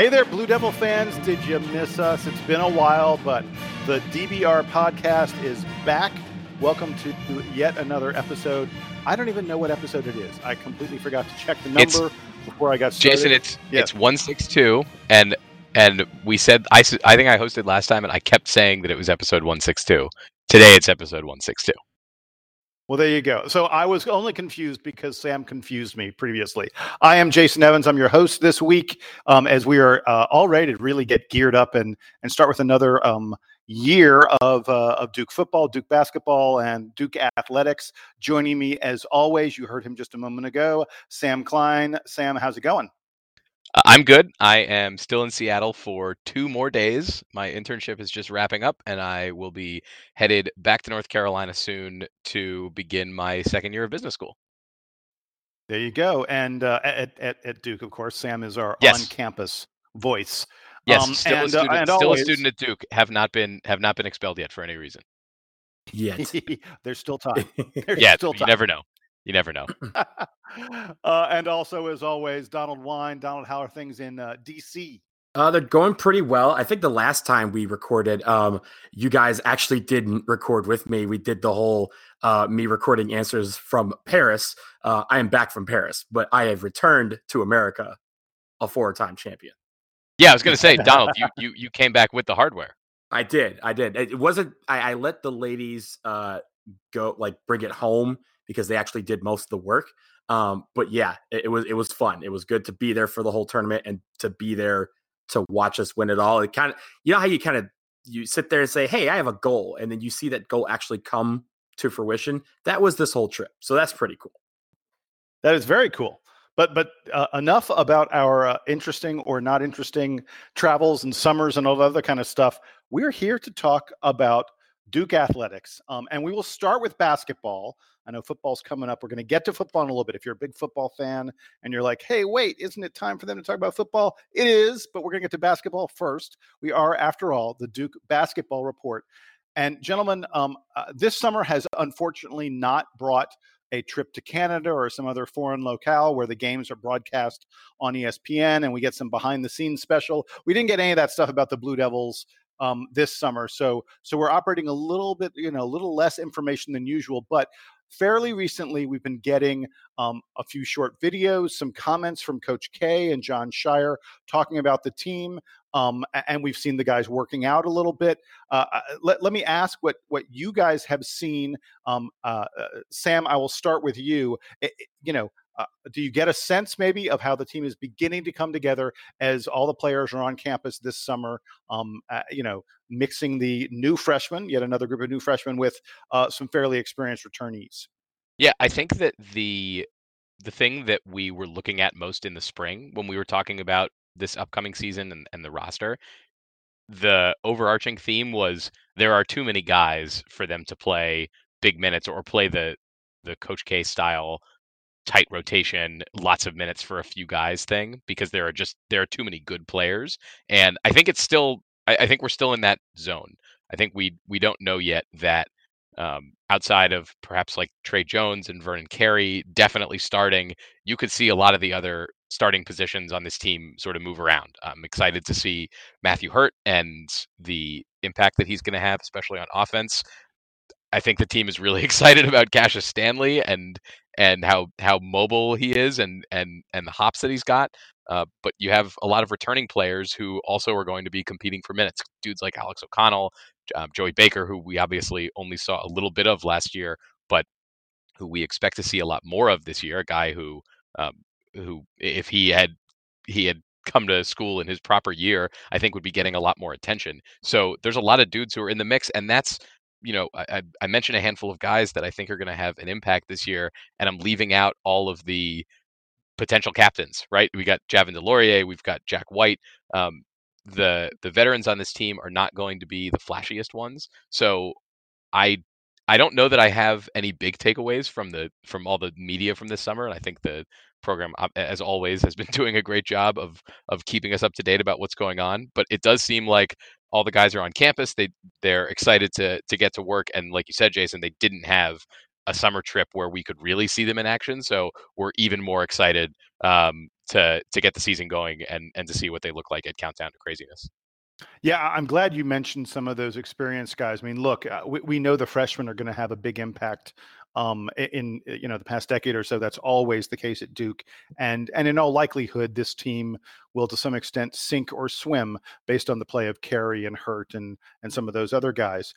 Hey there, Blue Devil fans. Did you miss us? It's been a while, but the DBR podcast is back. Welcome to yet another episode. I don't even know what episode it is. I completely forgot to check the number It's- before I got started. Jason, it's Yeah. it's one six two, and and we said I I think I hosted last time, and I kept saying that it was episode one six two. Today it's episode one six two. Well, there you go. So I was only confused because Sam confused me previously. I am Jason Evans. I'm your host this week. Um, as we are uh, all ready to really get geared up and and start with another um, year of uh, of Duke football, Duke basketball, and Duke athletics. Joining me as always, you heard him just a moment ago, Sam Klein. Sam, how's it going? Uh, I'm good. I am still in Seattle for two more days. My internship is just wrapping up, and I will be headed back to North Carolina soon to begin my second year of business school. There you go. And uh, at, at at Duke, of course, Sam is our Yes. on-campus voice. Yes, Um, still and, a uh, student. and still always- a student at Duke. Have not been have not been expelled yet for any reason. Yet. There's still time. There's Yeah, still you never know. You never know. uh, and also, as always, Donald Wine. Donald, how are things in uh, DC? Uh, they're going pretty well. I think the last time we recorded, um, you guys actually didn't record with me. We did the whole uh, me recording answers from Paris. Uh, I am back from Paris, but I have returned to America, a four-time champion. Yeah, I was gonna say, Donald, you you you came back with the hardware. I did. I did. It wasn't. I, I let the ladies uh, go, like bring it home because they actually did most of the work. Um, but yeah, it, it was it was fun. It was good to be there for the whole tournament and to be there to watch us win it all. It kind of, you know how you kind of you sit there and say, "Hey, I have a goal," and then you see that goal actually come to fruition. That was this whole trip. So that's pretty cool. That is very cool. But but uh, enough about our uh, interesting or not interesting travels and summers and all the other kind of stuff. We're here to talk about Duke athletics, um, and we will start with basketball. I know football's coming up. We're going to get to football in a little bit. If you're a big football fan and you're like, "Hey, wait, isn't it time for them to talk about football?" It is, but we're going to get to basketball first. We are, after all, the Duke basketball report. And gentlemen, um, uh, this summer has unfortunately not brought a trip to Canada or some other foreign locale where the games are broadcast on ESPN and we get some behind the scenes special. We didn't get any of that stuff about the Blue Devils um, this summer, so so we're operating a little bit, you know, a little less information than usual. But fairly recently, we've been getting um, a few short videos, some comments from Coach K and Jon Scheyer talking about the team. Um, and we've seen the guys working out a little bit. Uh, uh, let, let me ask what what you guys have seen um, uh, uh, Sam, I will start with you. I- I- you know, uh, do you get a sense maybe of how the team is beginning to come together as all the players are on campus this summer? Um, uh, you know, mixing the new freshmen, yet another group of new freshmen, with uh, some fairly experienced returnees. Yeah, I think that the the thing that we were looking at most in the spring when we were talking about this upcoming season and, and the roster, the overarching theme was there are too many guys for them to play big minutes or play the the Coach K style tight rotation, lots of minutes for a few guys thing because there are just there are too many good players. And I think it's still I, I think we're still in that zone. I think we we don't know yet that um, outside of perhaps like Tre Jones and Vernon Carey definitely starting, you could see a lot of the other starting positions on this team sort of move around. I'm excited to see Matthew Hurt and the impact that he's going to have, especially on offense. I think the team is really excited about Cassius Stanley and and how how mobile he is and and and the hops that he's got. Uh, but you have a lot of returning players who also are going to be competing for minutes. Dudes like Alex O'Connell, um, Joey Baker, who we obviously only saw a little bit of last year, but who we expect to see a lot more of this year. A guy who um, who if he had he had come to school in his proper year, I think would be getting a lot more attention. So there's a lot of dudes who are in the mix, and that's you know I, I- mentioned a handful of guys that I think are going to have an impact this year, and I'm leaving out all of the potential captains. Right? We got Javin DeLaurier, we've got Jack White. Um, the the veterans on this team are not going to be the flashiest ones. So I I don't know that I have any big takeaways from the from all the media from this summer, and I think the program, uh, as always, has been doing a great job of of keeping us up to date about what's going on. But it does seem like all the guys are on campus. They they're excited to to get to work, and like you said, Jason, they didn't have a summer trip where we could really see them in action. So we're even more excited um, to to get the season going and and to see what they look like at Countdown to Craziness. Yeah, I'm glad you mentioned some of those experienced guys. I mean, look, uh, we, we know the freshmen are going to have a big impact um, in you know the past decade or so. That's always the case at Duke, and and in all likelihood, this team will to some extent sink or swim based on the play of Carey and Hurt and and some of those other guys.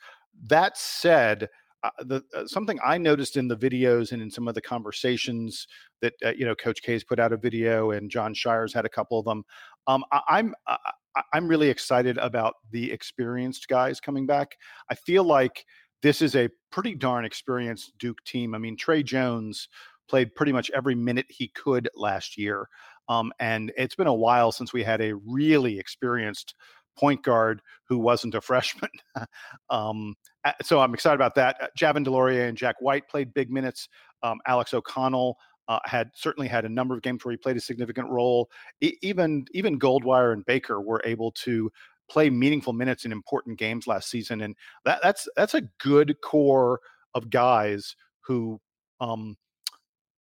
That said. Uh, the uh, something I noticed in the videos and in some of the conversations that uh, you know Coach K's put out a video and Jon Scheyer's had a couple of them. Um, I, am I'm really excited about the experienced guys coming back. I feel like this is a pretty darn experienced Duke team. I mean, Tre Jones played pretty much every minute he could last year. Um, and it's been a while since we had a really experienced point guard who wasn't a freshman. um, so I'm excited about that. Uh, Javin DeLaurier and Jack White played big minutes. Um, Alex O'Connell uh, had certainly had a number of games where he played a significant role. E- even even Goldwire and Baker were able to play meaningful minutes in important games last season, and that, that's that's a good core of guys who um,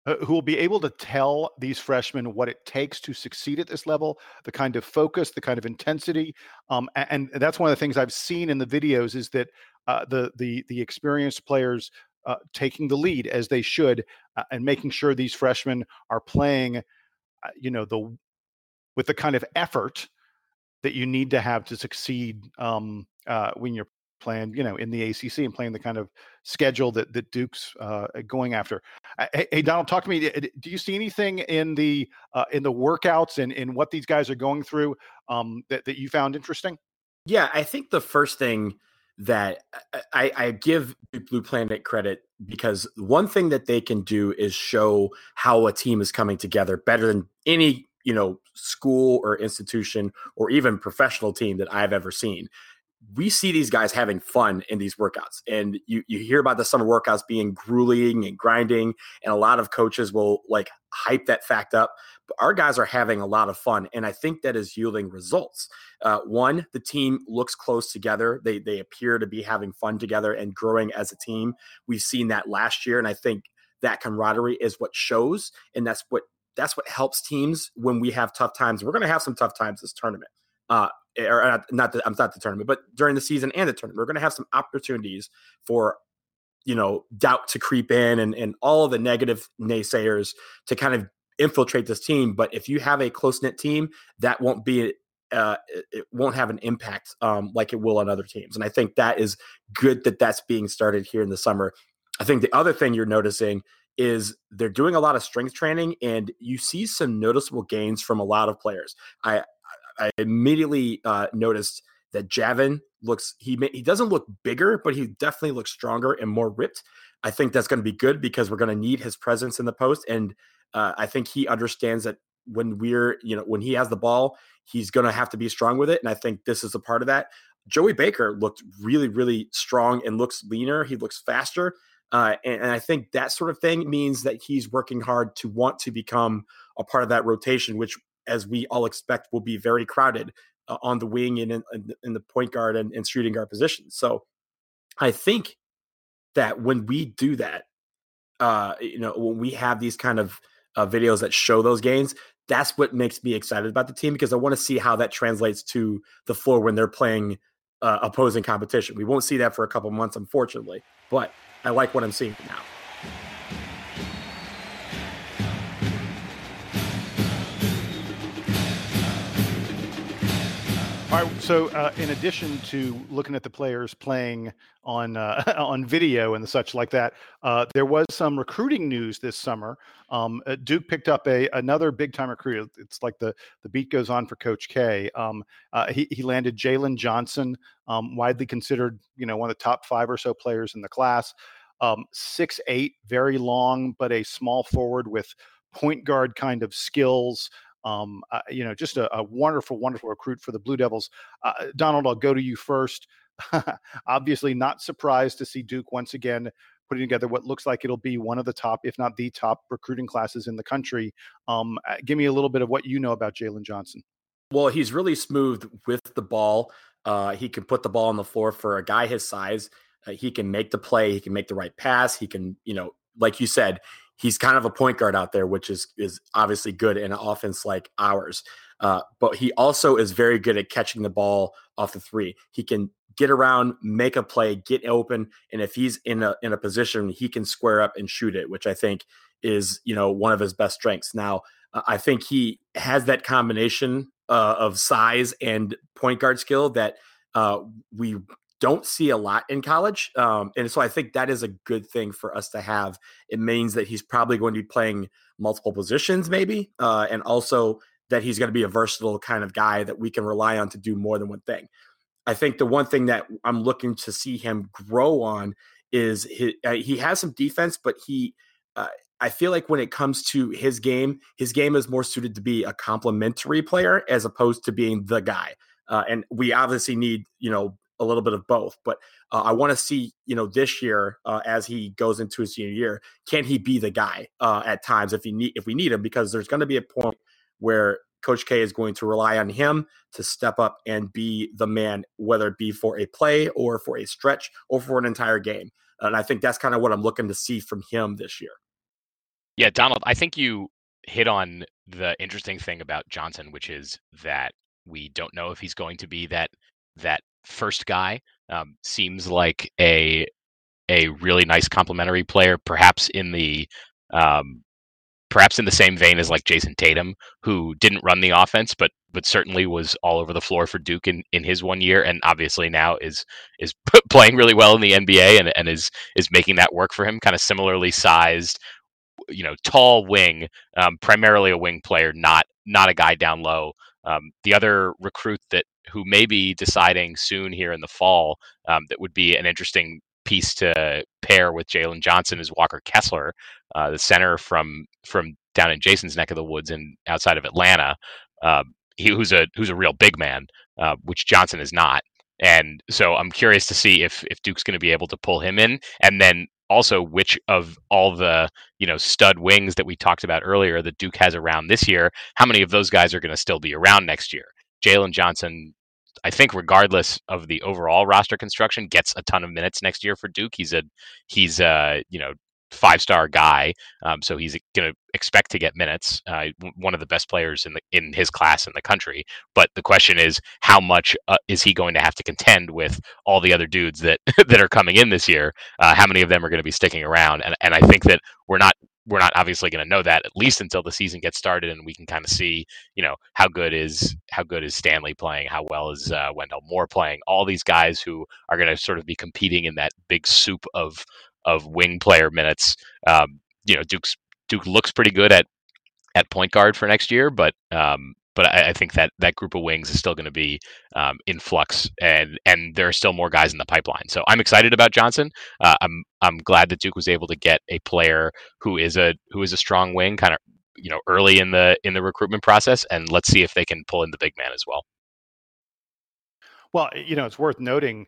who will be able to tell these freshmen what it takes to succeed at this level, the kind of focus, the kind of intensity, um, and, and, that's one of the things I've seen in the videos is that uh, the the the experienced players uh, taking the lead as they should uh, and making sure these freshmen are playing, uh, you know, the with the kind of effort that you need to have to succeed um, uh, when you're playing, you know, in the ACC and playing the kind of schedule that that Duke's uh, going after. Hey, hey, Donald, talk to me. Do you see anything in the uh, in the workouts and in what these guys are going through um, that that you found interesting? Yeah, I think the first thing that I, I, give Blue Planet credit because one thing that they can do is show how a team is coming together better than any you know school or institution or even professional team that I've ever seen we see these guys having fun in these workouts. And you you hear about the summer workouts being grueling and grinding and a lot of coaches will like hype that fact up. But our guys are having a lot of fun and i think that is yielding results. Uh, one the team looks close together. They they appear to be having fun together and growing as a team. We've seen that last year and i think that camaraderie is what shows and that's what that's what helps teams when we have tough times we're going to have some tough times this tournament uh, or not the, I'm not the tournament, but during the season and the tournament, we're going to have some opportunities for you know doubt to creep in and and all the negative naysayers to kind of infiltrate this team. But if you have a close knit team, that won't be uh, it won't have an impact um, like it will on other teams. And I think that is good that that's being started here in the summer. I think the other thing you're noticing is they're doing a lot of strength training and you see some noticeable gains from a lot of players. I I immediately uh, noticed that Javin looks he he doesn't look bigger, but he definitely looks stronger and more ripped. I think that's going to be good because we're going to need his presence in the post, and uh, I think he understands that when we're you know when he has the ball, he's going to have to be strong with it, and I think this is a part of that. Joey Baker looked really really strong and looks leaner. He looks faster. Uh, and, and, I think that sort of thing means that he's working hard to want to become a part of that rotation, which as we all expect, will be very crowded uh, on the wing and in, in, the point guard and, and shooting guard positions. So I think that when we do that, uh, you know, when we have these kind of uh, videos that show those gains, that's what makes me excited about the team because I want to see how that translates to the floor when they're playing uh, opposing competition. We won't see that for a couple months, unfortunately, but I like what I'm seeing now. All right. So, uh, in addition to looking at the players playing on uh, on video and such like that, uh, there was some recruiting news this summer. Um, uh, Duke picked up a another big time recruit. It's like the the beat goes on for Coach K. Um, uh, he he landed Jalen Johnson, um, widely considered you know one of the top five or so players in the class. Um, six eight, very long, but a small forward with point guard kind of skills. Um, uh, you know, just a, a, wonderful, wonderful recruit for the Blue Devils. Uh, Donald, I'll go to you first. Obviously, not surprised to see Duke once again putting together what looks like it'll be one of the top, if not the top, recruiting classes in the country. Um, uh, give me a little bit of what you know about Jalen Johnson. Well, he's really smooth with the ball. Uh, he can put the ball on the floor for a guy his size. Uh, he can make the play. He can make the right pass. He can, you know, like you said, he's kind of a point guard out there, which is is obviously good in an offense like ours. Uh, but he also is very good at catching the ball off the three. He can get around, make a play, get open, and if he's in a in a position, he can square up and shoot it, which I think is you know one of his best strengths. Now, uh, I think he has that combination uh, of size and point guard skill that uh, we don't see a lot in college. Um, and so I think that is a good thing for us to have. It means that he's probably going to be playing multiple positions, maybe, uh, and also that he's going to be a versatile kind of guy that we can rely on to do more than one thing. I think the one thing that I'm looking to see him grow on is uh, he has some defense, but he, uh, I feel like when it comes to his game, his game is more suited to be a complementary player as opposed to being the guy. Uh, and we obviously need, you know, a little bit of both. But uh, I want to see, you know, this year uh, as he goes into his senior year, can he be the guy uh, at times if he need if we need him? Because there's going to be a point where Coach K is going to rely on him to step up and be the man, whether it be for a play or for a stretch or for an entire game. And I think that's kind of what I'm looking to see from him this year. Yeah, Donald, I think you hit on the interesting thing about Johnson, which is that we don't know if he's going to be that that first guy. Um, seems like a a really nice complementary player, perhaps in the um, perhaps in the same vein as like Jayson Tatum, who didn't run the offense, but but certainly was all over the floor for Duke in, in his one year, and obviously now is is playing really well in the NBA and, and is is making that work for him. Kind of similarly sized, you know, tall wing, um, primarily a wing player, not not a guy down low. Um, the other recruit that who may be deciding soon here in the fall um, that would be an interesting piece to pair with Jalen Johnson is Walker Kessler, uh, the center from from down in Jason's neck of the woods and outside of Atlanta. Uh, he who's a who's a real big man, uh, which Johnson is not. And so I'm curious to see if if Duke's going to be able to pull him in, and then also which of all the you know stud wings that we talked about earlier that Duke has around this year, how many of those guys are going to still be around next year? Jalen Johnson, I think, regardless of the overall roster construction, gets a ton of minutes next year for Duke. He's a he's a you know five star guy, um, so he's going to expect to get minutes. Uh, one of the best players in the in his class in the country. But the question is, how much uh, is he going to have to contend with all the other dudes that that are coming in this year? Uh, how many of them are going to be sticking around? And and I think that we're not we're not obviously going to know that at least until the season gets started and we can kind of see you know how good is how good is stanley playing how well is uh, wendell moore playing all these guys who are going to sort of be competing in that big soup of of wing player minutes. Um, you know, Duke's Duke looks pretty good at at point guard for next year, but um, but I, I, think that that group of wings is still going to be um, in flux, and and there are still more guys in the pipeline. So I'm excited about Johnson. Uh, I'm I'm glad that Duke was able to get a player who is a who is a strong wing, kind of you know early in the in the recruitment process, and let's see if they can pull in the big man as well. Well, you know, it's worth noting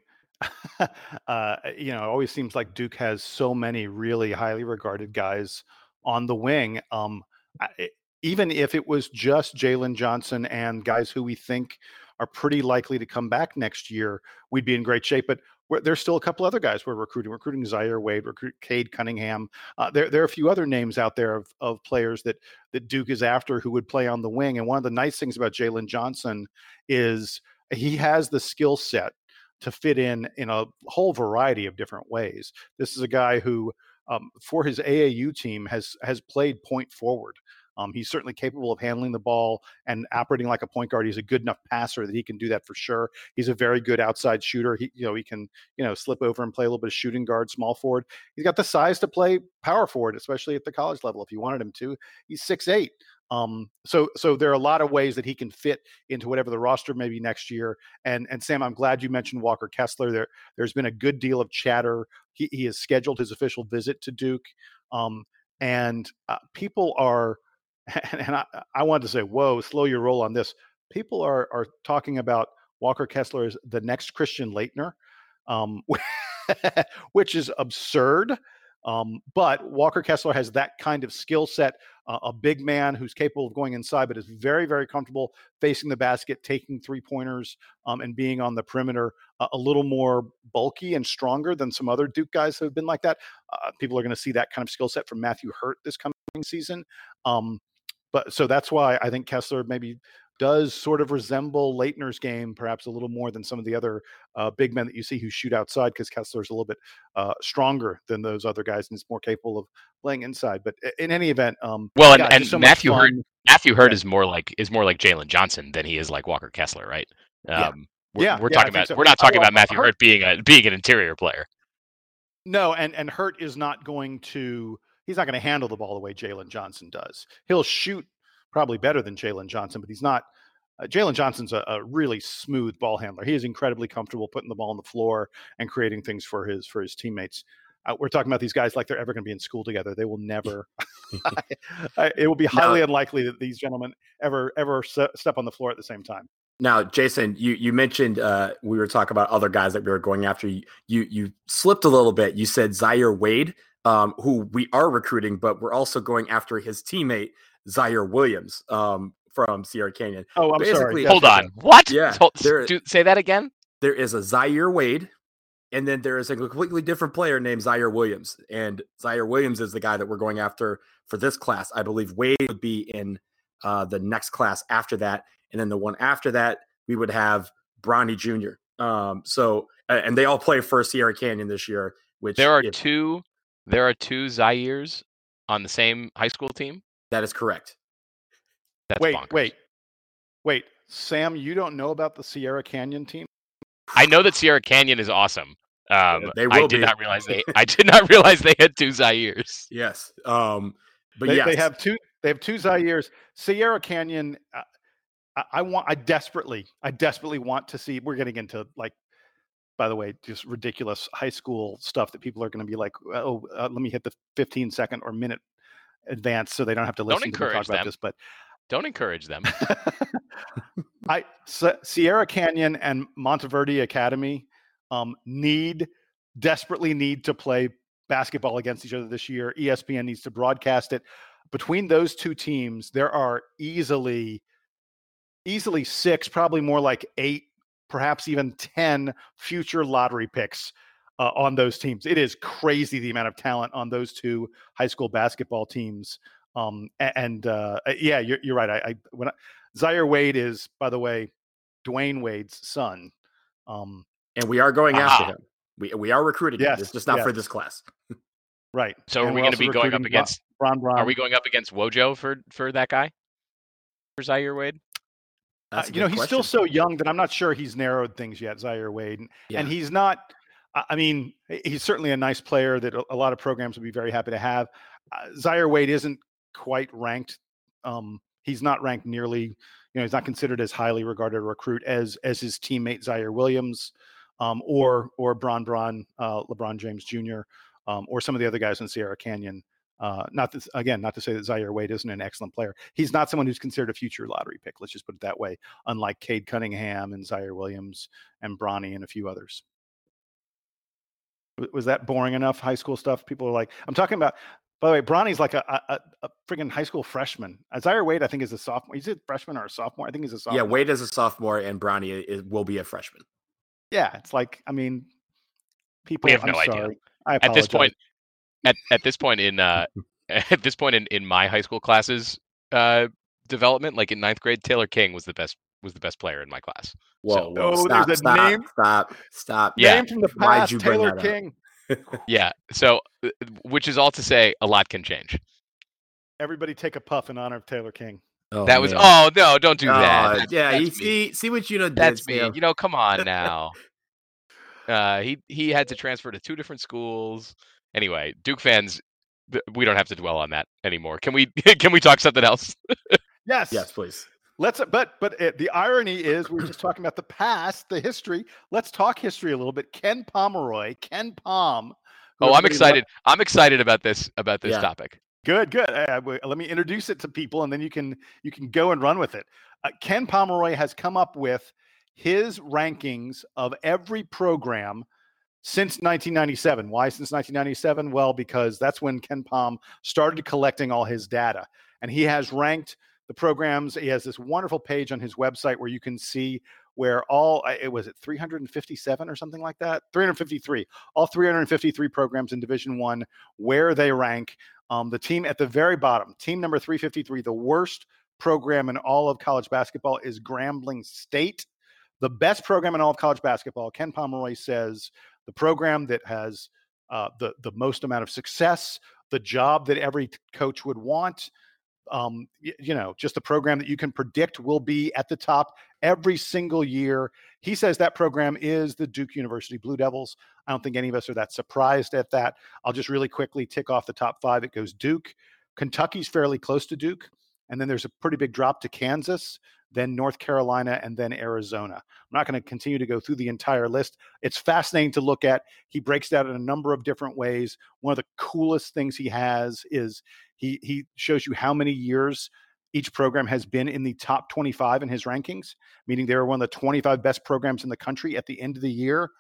uh, you know, it always seems like Duke has so many really highly regarded guys on the wing. Um, even if it was just Jalen Johnson and guys who we think are pretty likely to come back next year, we'd be in great shape. But there's still a couple other guys we're recruiting, recruiting Zaire Wade, recruit Cade Cunningham. Uh, there, there are a few other names out there of, of players that that Duke is after who would play on the wing. And one of the nice things about Jalen Johnson is he has the skill set to fit in in a whole variety of different ways. This is a guy who, um, for his AAU team, has has played point forward. Um, he's certainly capable of handling the ball and operating like a point guard. He's a good enough passer that he can do that for sure. He's a very good outside shooter. He, you know, he can, you know, slip over and play a little bit of shooting guard, small forward. He's got the size to play power forward, especially at the college level if you wanted him to. He's six eight. Um, so so there are a lot of ways that he can fit into whatever the roster may be next year. And and Sam, I'm glad you mentioned Walker Kessler. There there's been a good deal of chatter. He, he has scheduled his official visit to Duke, um, and uh, people are. And I, I wanted to say, whoa, slow your roll on this. People are are talking about Walker Kessler as the next Christian Laettner, um, which is absurd. Um, but Walker Kessler has that kind of skill set, uh, a big man who's capable of going inside, but is very, very comfortable facing the basket, taking three pointers, um, and being on the perimeter uh, a little more bulky and stronger than some other Duke guys who have been like that. Uh, people are going to see that kind of skill set from Matthew Hurt this coming season. Um, but so that's why I think Kessler maybe does sort of resemble Laettner's game, perhaps a little more than some of the other uh, big men that you see who shoot outside, because Kessler's a little bit uh, stronger than those other guys and is more capable of playing inside. But in any event, um, well, and, yeah, and so Matthew Hurt, Matthew Hurt yeah. is more like is more like Jalen Johnson than he is like Walker Kessler, right? Um, yeah. We're, yeah, we're talking about so. we're not talking oh, about Matthew Hurt, Hurt being a being an interior player. No, and and Hurt is not going to he's not going to handle the ball the way Jalen Johnson does. He'll shoot probably better than Jalen Johnson, but he's not uh, Jalen Johnson's a, a, really smooth ball handler. He is incredibly comfortable putting the ball on the floor and creating things for his for his teammates. Uh, we're talking about these guys like they're ever going to be in school together. They will never. I, I, it will be highly no. unlikely that these gentlemen ever ever se- step on the floor at the same time. Now, Jason, you you mentioned uh, we were talking about other guys that we were going after. You you, you slipped a little bit. You said Zaire Wade, um, who we are recruiting, but we're also going after his teammate Ziaire Williams. Um, from Sierra Canyon. Oh, I'm Basically, sorry. Hold on. What? Yeah. Hold, there, do, say that again. There is a Zaire Wade, and then there is a completely different player named Ziaire Williams. And Ziaire Williams is the guy that we're going after for this class. I believe Wade would be in uh, the next class after that. And then the one after that, we would have Bronny Jr. Um, so, and they all play for Sierra Canyon this year. Which there are if, two, there are two Zaires on the same high school team. That is correct. That's wait, bonkers. wait, wait, Sam. You don't know about the Sierra Canyon team? I know that Sierra Canyon is awesome. Um, they I did be. not realize they. I did not realize they had two Zaires. Yes. Um, but they, yes. they have two. They have two Zaires. Sierra Canyon. Uh, I, I want. I desperately. I desperately want to see. We're getting into like by the way, just ridiculous high school stuff that people are going to be like, oh, uh, let me hit the 15 second or minute advance so they don't have to listen to me talk them. about this. But don't encourage them. I Sierra Canyon and Montverde Academy um, need desperately need to play basketball against each other this year. ESPN needs to broadcast it. Between those two teams, there are easily easily six, probably more like eight, perhaps even ten future lottery picks uh, on those teams. It is crazy the amount of talent on those two high school basketball teams. Um, and uh, yeah, you're, you're right. I, I when I, Zaire Wade is, by the way, Dwyane Wade's son. Um, and we are going after him. We we are recruiting. Yes, him. it's just not yes. for this class. right. So and are we going to be going up against? Bron, Bron. Are we going up against Wojo for for that guy? For Zaire Wade? Uh, you know, he's question. still so young that I'm not sure he's narrowed things yet, Zaire Wade, yeah. and he's not. I mean, he's certainly a nice player that a lot of programs would be very happy to have. Uh, Zaire Wade isn't quite ranked. Um, he's not ranked nearly, you know, he's not considered as highly regarded a recruit as as his teammate Ziaire Williams, um, or or Bron Bron, uh, LeBron James Jr., um, or some of the other guys in Sierra Canyon. Uh, not this, again, not to say that Zaire Wade isn't an excellent player. He's not someone who's considered a future lottery pick. Let's just put it that way. Unlike Cade Cunningham and Ziaire Williams and Bronny and a few others was that boring enough high school stuff people are like i'm talking about by the way, Bronny's like a, a, a freaking high school freshman. Zaire Wade, I think, is a sophomore. He's a freshman or a sophomore. I think he's a sophomore. Yeah, Wade is a sophomore, and Bronny is, will be a freshman. Yeah, it's like I mean, people. We have I'm no sorry. idea. At this point, at at this point in uh, at this point in in my high school classes uh development, like in ninth grade, Taylor King was the best was the best player in my class. Whoa, so, whoa oh, stop, stop, name, stop, stop. Yeah. Name from the past, Taylor King. yeah. So, uh, which is all to say, a lot can change. Everybody take a puff in honor of Taylor King. Oh, that was man. oh no, don't do that. That's, yeah, that's see see what you know. That's me. You know, come on now. uh, he he had to transfer to two different schools. Anyway, Duke fans, we don't have to dwell on that anymore. Can we can we talk something else? yes. Yes, please. Let's, but but it, the irony is we're just talking about the past, the history. Let's talk history a little bit. Ken Pomeroy, Ken Palm. Oh, I'm excited. I'm excited about this about this yeah. topic. Good, good. Uh, let me introduce it to people, and then you can you can go and run with it. Uh, Ken Pomeroy has come up with his rankings of every program since 1997. Why since 1997? Well, because that's when KenPom started collecting all his data. And he has ranked the programs. He has this wonderful page on his website where you can see where all it was at 357 or something like that 353 all 353 programs in division one where they rank um, the team at the very bottom team number 353 the worst program in all of college basketball is grambling state the best program in all of college basketball ken pomeroy says the program that has uh, the the most amount of success, the job that every coach would want. Um, you, you know, just a program that you can predict will be at the top every single year. He says that program is the Duke University Blue Devils. I don't think any of us are that surprised at that. I'll just really quickly tick off the top five. It goes Duke, Kentucky's fairly close to Duke, and then there's a pretty big drop to Kansas then North Carolina, and then Arizona. I'm not going to continue to go through the entire list. It's fascinating to look at. He breaks out in a number of different ways. One of the coolest things he has is he he shows you how many years each program has been in the top 25 in his rankings, meaning they were one of the 25 best programs in the country at the end of the year.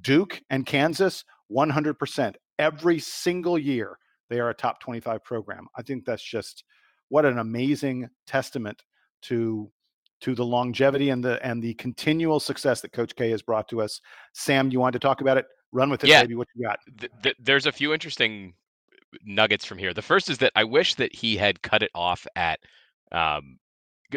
Duke and Kansas, 100%. Every single year, they are a top 25 program. I think that's just what an amazing testament to to the longevity and the and the continual success that Coach K has brought to us. Sam, you wanted to talk about it? Run with it, yeah. baby. What you got? Th- th- there's a few interesting nuggets from here. The first is that I wish that he had cut it off at um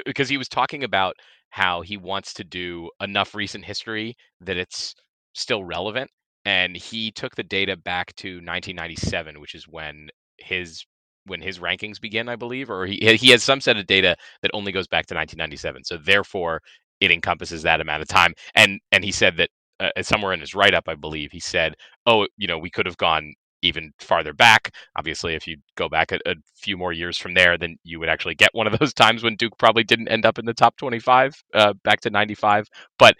because he was talking about how he wants to do enough recent history that it's still relevant and he took the data back to 1997 which is when his when his rankings begin, I believe, or he he has some set of data that only goes back to 1997. So therefore, it encompasses that amount of time. And and he said that uh, somewhere in his write up, I believe, he said, "Oh, you know, we could have gone." even farther back obviously if you go back a, a, few more years from there then you would actually get one of those times when duke probably didn't end up in the top 25 uh, back to 95 but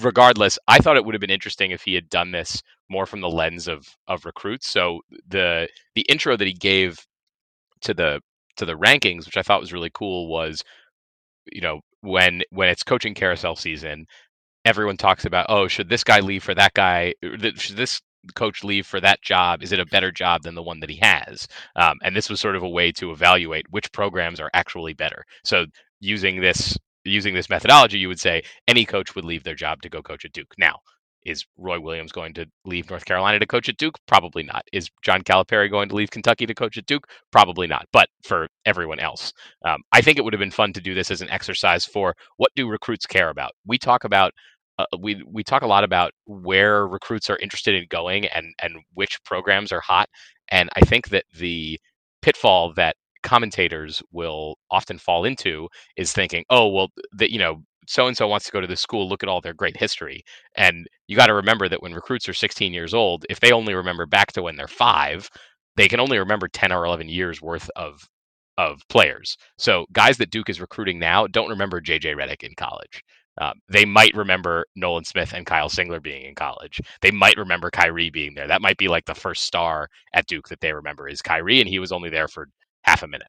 regardless, I thought it would have been interesting if he had done this more from the lens of of recruits. So the the intro that he gave to the to the rankings, which I thought was really cool, was you know when when it's coaching carousel season, everyone talks about oh should this guy leave for that guy should this coach leave for that job is it a better job than the one that he has um, and this was sort of a way to evaluate which programs are actually better so using this using this methodology, you would say any coach would leave their job to go coach at Duke. Now, is Roy Williams going to leave North Carolina to coach at Duke? Probably not. Is John Calipari going to leave Kentucky to coach at Duke? Probably not. But for everyone else, um, I think it would have been fun to do this as an exercise for what do recruits care about. We talk about uh, we we talk a lot about where recruits are interested in going and and which programs are hot. And I think that the pitfall that commentators will often fall into is thinking, oh, well, that you know, so and so wants to go to this school. Look at all their great history. And you got to remember that when recruits are 16 years old, if they only remember back to when they're five, they can only remember 10 or 11 years worth of of players. So guys that Duke is recruiting now don't remember JJ Redick in college. Um, they might remember Nolan Smith and Kyle Singler being in college. They might remember Kyrie being there. That might be like the first star at Duke that they remember is Kyrie, and he was only there for half a minute.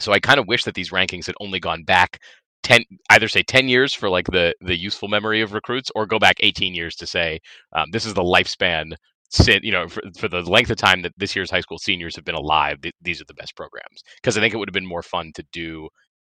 So I kind of wish that these rankings had only gone back 10 either say 10 years for like the the useful memory of recruits or go back 18 years to say um, this is the lifespan you know for, for the length of time that this year's high school seniors have been alive th- these are the best programs. Because i think it would have been more fun to do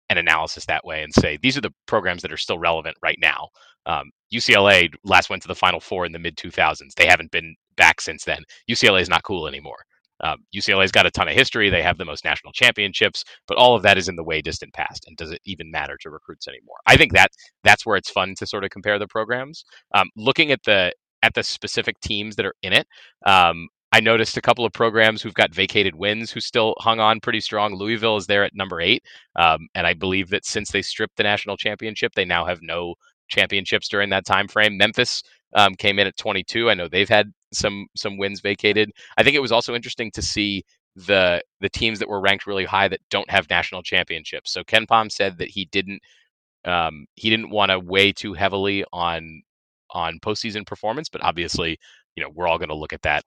an analysis that way and say these are the programs that are still relevant right now. Um, ucla last went to the final four in the mid 2000s they haven't been back since then. Ucla is not cool anymore um, UCLA's got a ton of history. They have the most national championships, but all of that is in the way distant past. And does it even matter to recruits anymore? I think that that's where it's fun to sort of compare the programs. Um, looking at the at the specific teams that are in it, um, I noticed a couple of programs who've got vacated wins who still hung on pretty strong. Louisville is there at number eight, um, and I believe that since they stripped the national championship, they now have no championships during that time frame. Memphis um, came in at 22. I know they've had some some wins vacated. I think it was also interesting to see the the teams that were ranked really high that don't have national championships. So KenPom said that he didn't um, he didn't want to weigh too heavily on on postseason performance, but obviously, you know, we're all going to look at that.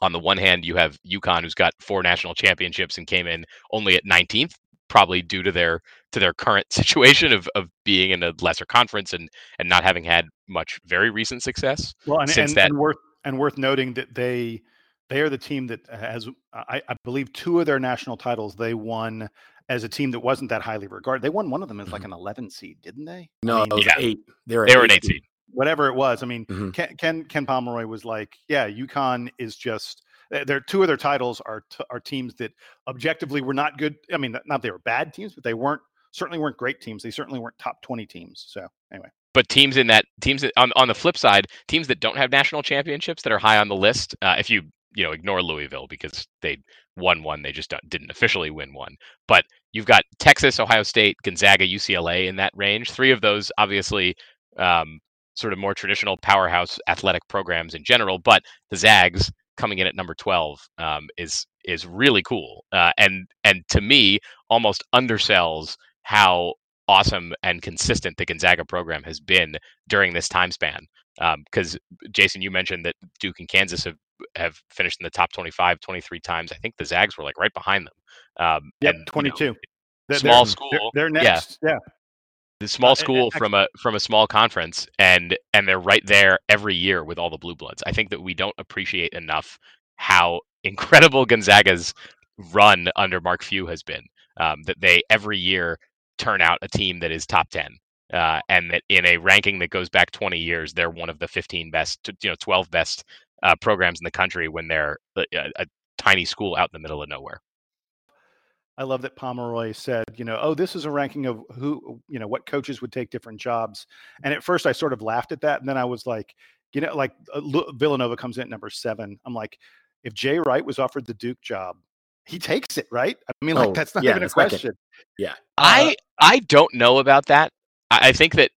On the one hand, you have UConn, who's got four national championships and came in only at 19th, probably due to their to their current situation of of being in a lesser conference and and not having had much very recent success. Well, and, since and, that and worth and worth noting that they they are the team that has I, I believe two of their national titles they won as a team that wasn't that highly regarded. They won one of them as like Mhm. an 11 seed, didn't they? No, I it mean, was Yeah. eight. They were, they were an eight seed. whatever it was. I mean, Mhm. Ken, Ken Ken Pomeroy was like, yeah, UConn is just uh, their two of their titles are t- are teams that objectively were not good. I mean, not they were bad teams, but they weren't certainly weren't great teams. They certainly weren't top 20 teams. So anyway, but teams in that teams on on the flip side, teams that don't have national championships that are high on the list. Uh, if you you know ignore Louisville because they won one, they just didn't officially win one. But you've got Texas, Ohio State, Gonzaga, UCLA in that range. Three of those obviously um, sort of more traditional powerhouse athletic programs in general. But the Zags coming in at number twelve um, is is really cool, uh, and and to me almost undersells how awesome and consistent the Gonzaga program has been during this time span. Because Jason, you mentioned that Duke and Kansas have have finished in the top 25 23 times. I think the Zags were like right behind them. Um, yep, and, you know, 22. They're- small they're- school, They're, they're next. Yeah. the small Uh, school ex- from a from a small conference and and they're right there every year with all the blue bloods i think that we don't appreciate enough how incredible gonzaga's run under mark few has been um, that they every year turn out a team that is top 10 uh, and that in a ranking that goes back 20 years they're one of the 15 best you know 12 best uh, programs in the country when they're a, a, tiny school out in the middle of nowhere I love that Pomeroy said, you know, oh, this is a ranking of who, you know, what coaches would take different jobs. And at first I sort of laughed at that. And then I was like, you know, like uh, Villanova comes in at number seven. I'm like, if Jay Wright was offered the Duke job, he takes it, right? I mean, like, Oh, that's not yeah, even a the second. question. Yeah. I I don't know about that. I, I think that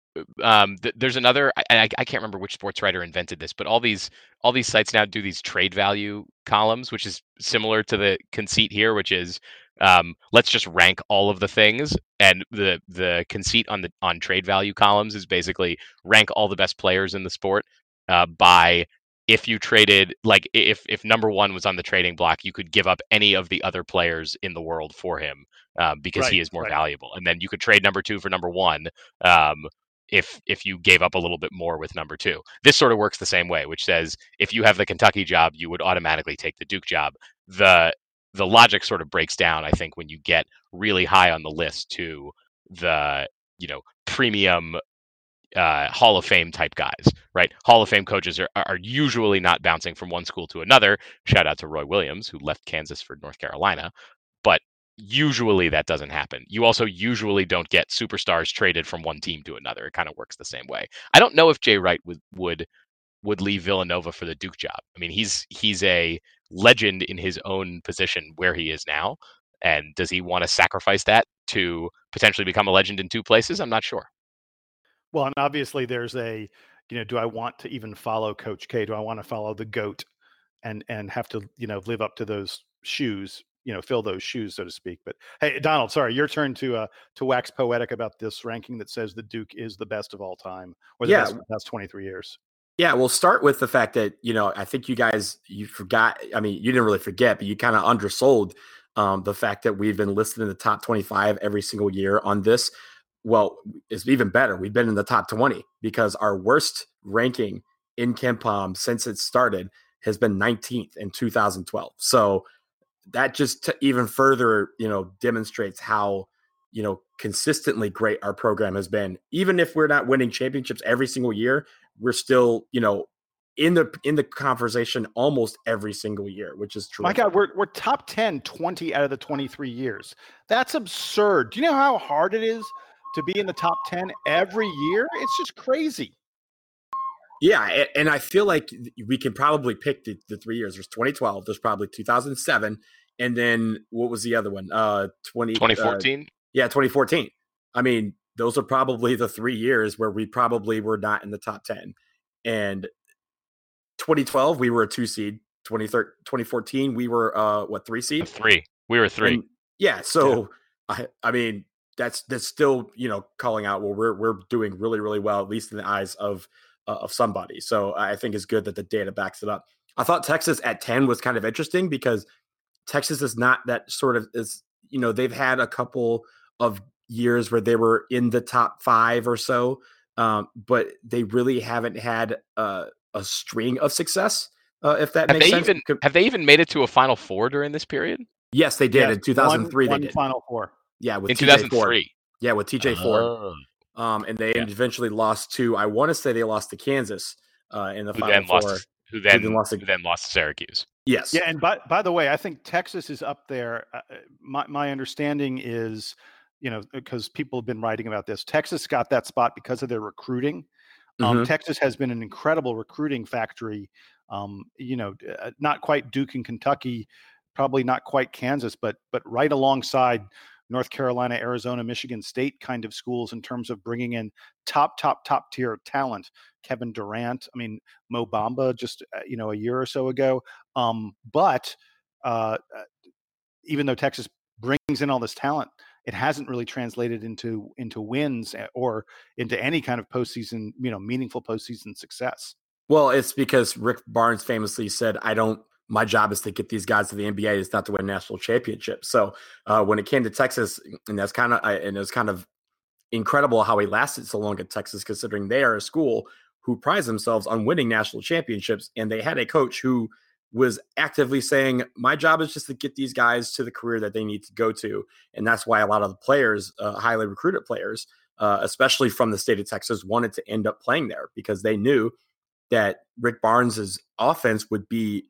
um, th- there's another. I, I I can't remember which sports writer invented this, but all these all these sites now do these trade value columns, which is similar to the conceit here, which is um, let's just rank all of the things. And the the conceit on the on trade value columns is basically rank all the best players in the sport uh, by if you traded like if if number one was on the trading block, you could give up any of the other players in the world for him um, because he is more right. valuable. And then you could trade number two for number one um, if if you gave up a little bit more with number two. This sort of works the same way, which says if you have the Kentucky job, you would automatically take the Duke job. The the logic sort of breaks down, I think, when you get really high on the list to the you know premium uh, Hall of Fame type guys, right? Hall of Fame coaches are, are usually not bouncing from one school to another. Shout out to Roy Williams, who left Kansas for North Carolina. But usually that doesn't happen. You also usually don't get superstars traded from one team to another. It kind of works the same way. I don't know if Jay Wright would would would leave Villanova for the Duke job. I mean, he's he's a legend in his own position where he is now. And does he want to sacrifice that to potentially become a legend in two places? I'm not sure. Well, and obviously there's a, you know, do I want to even follow Coach K? Do I want to follow the goat and and have to, you know, live up to those shoes, you know, fill those shoes, so to speak. But hey, Donald, sorry, your turn to uh to wax poetic about this ranking that says the Duke is the best of all time or the Yeah. best of the past 23 years. Yeah, we'll start with the fact that you know I think you guys you forgot. I mean, you didn't really forget, but you kind of undersold um, the fact that we've been listed in the top twenty-five every single year on this. Well, it's even better. We've been in the top twenty because our worst ranking in KenPom since it started has been 19th in 2012. So that just t- even further, you know, demonstrates how you know consistently great our program has been. Even if we're not winning championships every single year, we're still, you know, in the in the conversation almost every single year, which is true. My God, we're we're top 10 20 out of the 23 years. That's absurd. Do you know how hard it is to be in the top 10 every year? It's just crazy. Yeah, and I feel like we can probably pick the, the three years. There's 2012, there's probably 2007, and then what was the other one? Uh 20 uh, 2014. yeah, 2014. I mean, those are probably the three years where we probably were not in the top 10. And 2012, we were a two seed. 2013, 2014, we were uh what three A seed? three. We were three. And yeah, so I I mean that's that's still you know calling out well we're we're doing really really well at least in the eyes of uh, of somebody. So I think it's good that the data backs it up. I thought Texas at 10 was kind of interesting because Texas is not that sort of is you know, they've had a couple of years where they were in the top five or so, um, but they really haven't had a, a string of success. Uh, if that have makes they sense. even have they even made it to a Final Four during this period? Yes, they did Yes, in 2003. one, they one did. Final Four. Yeah, with In TJ Ford. 2003. Yeah, with TJ Ford. Oh. Um, and they Yeah. eventually lost to. I want to say they lost to Kansas uh, in the Who final then four. lost? Who then then lost who to- then lost to Syracuse? Yes. Yeah, and by by the way, I think Texas is up there. Uh, uh, my my understanding is, you know, because people have been writing about this. Texas got that spot because of their recruiting. Um, Mhm. Texas has been an incredible recruiting factory. Um, you know, uh, not quite Duke and Kentucky, probably not quite Kansas, but but right alongside North Carolina, Arizona, Michigan State kind of schools in terms of bringing in top, top, top tier talent. Kevin Durant, I mean Mo Bamba, just uh, you know a year or so ago. Um, but uh, uh, even though Texas brings in all this talent, it hasn't really translated into into wins uh, or into any kind of postseason, you know, meaningful postseason success. Well, it's because Rick Barnes famously said, "I don't. My job is to get these guys to the NBA. It's not to win national championships." So uh, when it came to Texas, and that's kind of and it was kind of incredible how he lasted so long at Texas, considering they are a school who prides themselves on winning national championships, and they had a coach who was actively saying, "My job is just to get these guys to the career that they need to go to," and that's why a lot of the players, uh, highly recruited players, uh, especially from the state of Texas, wanted to end up playing there because they knew that Rick Barnes's offense would be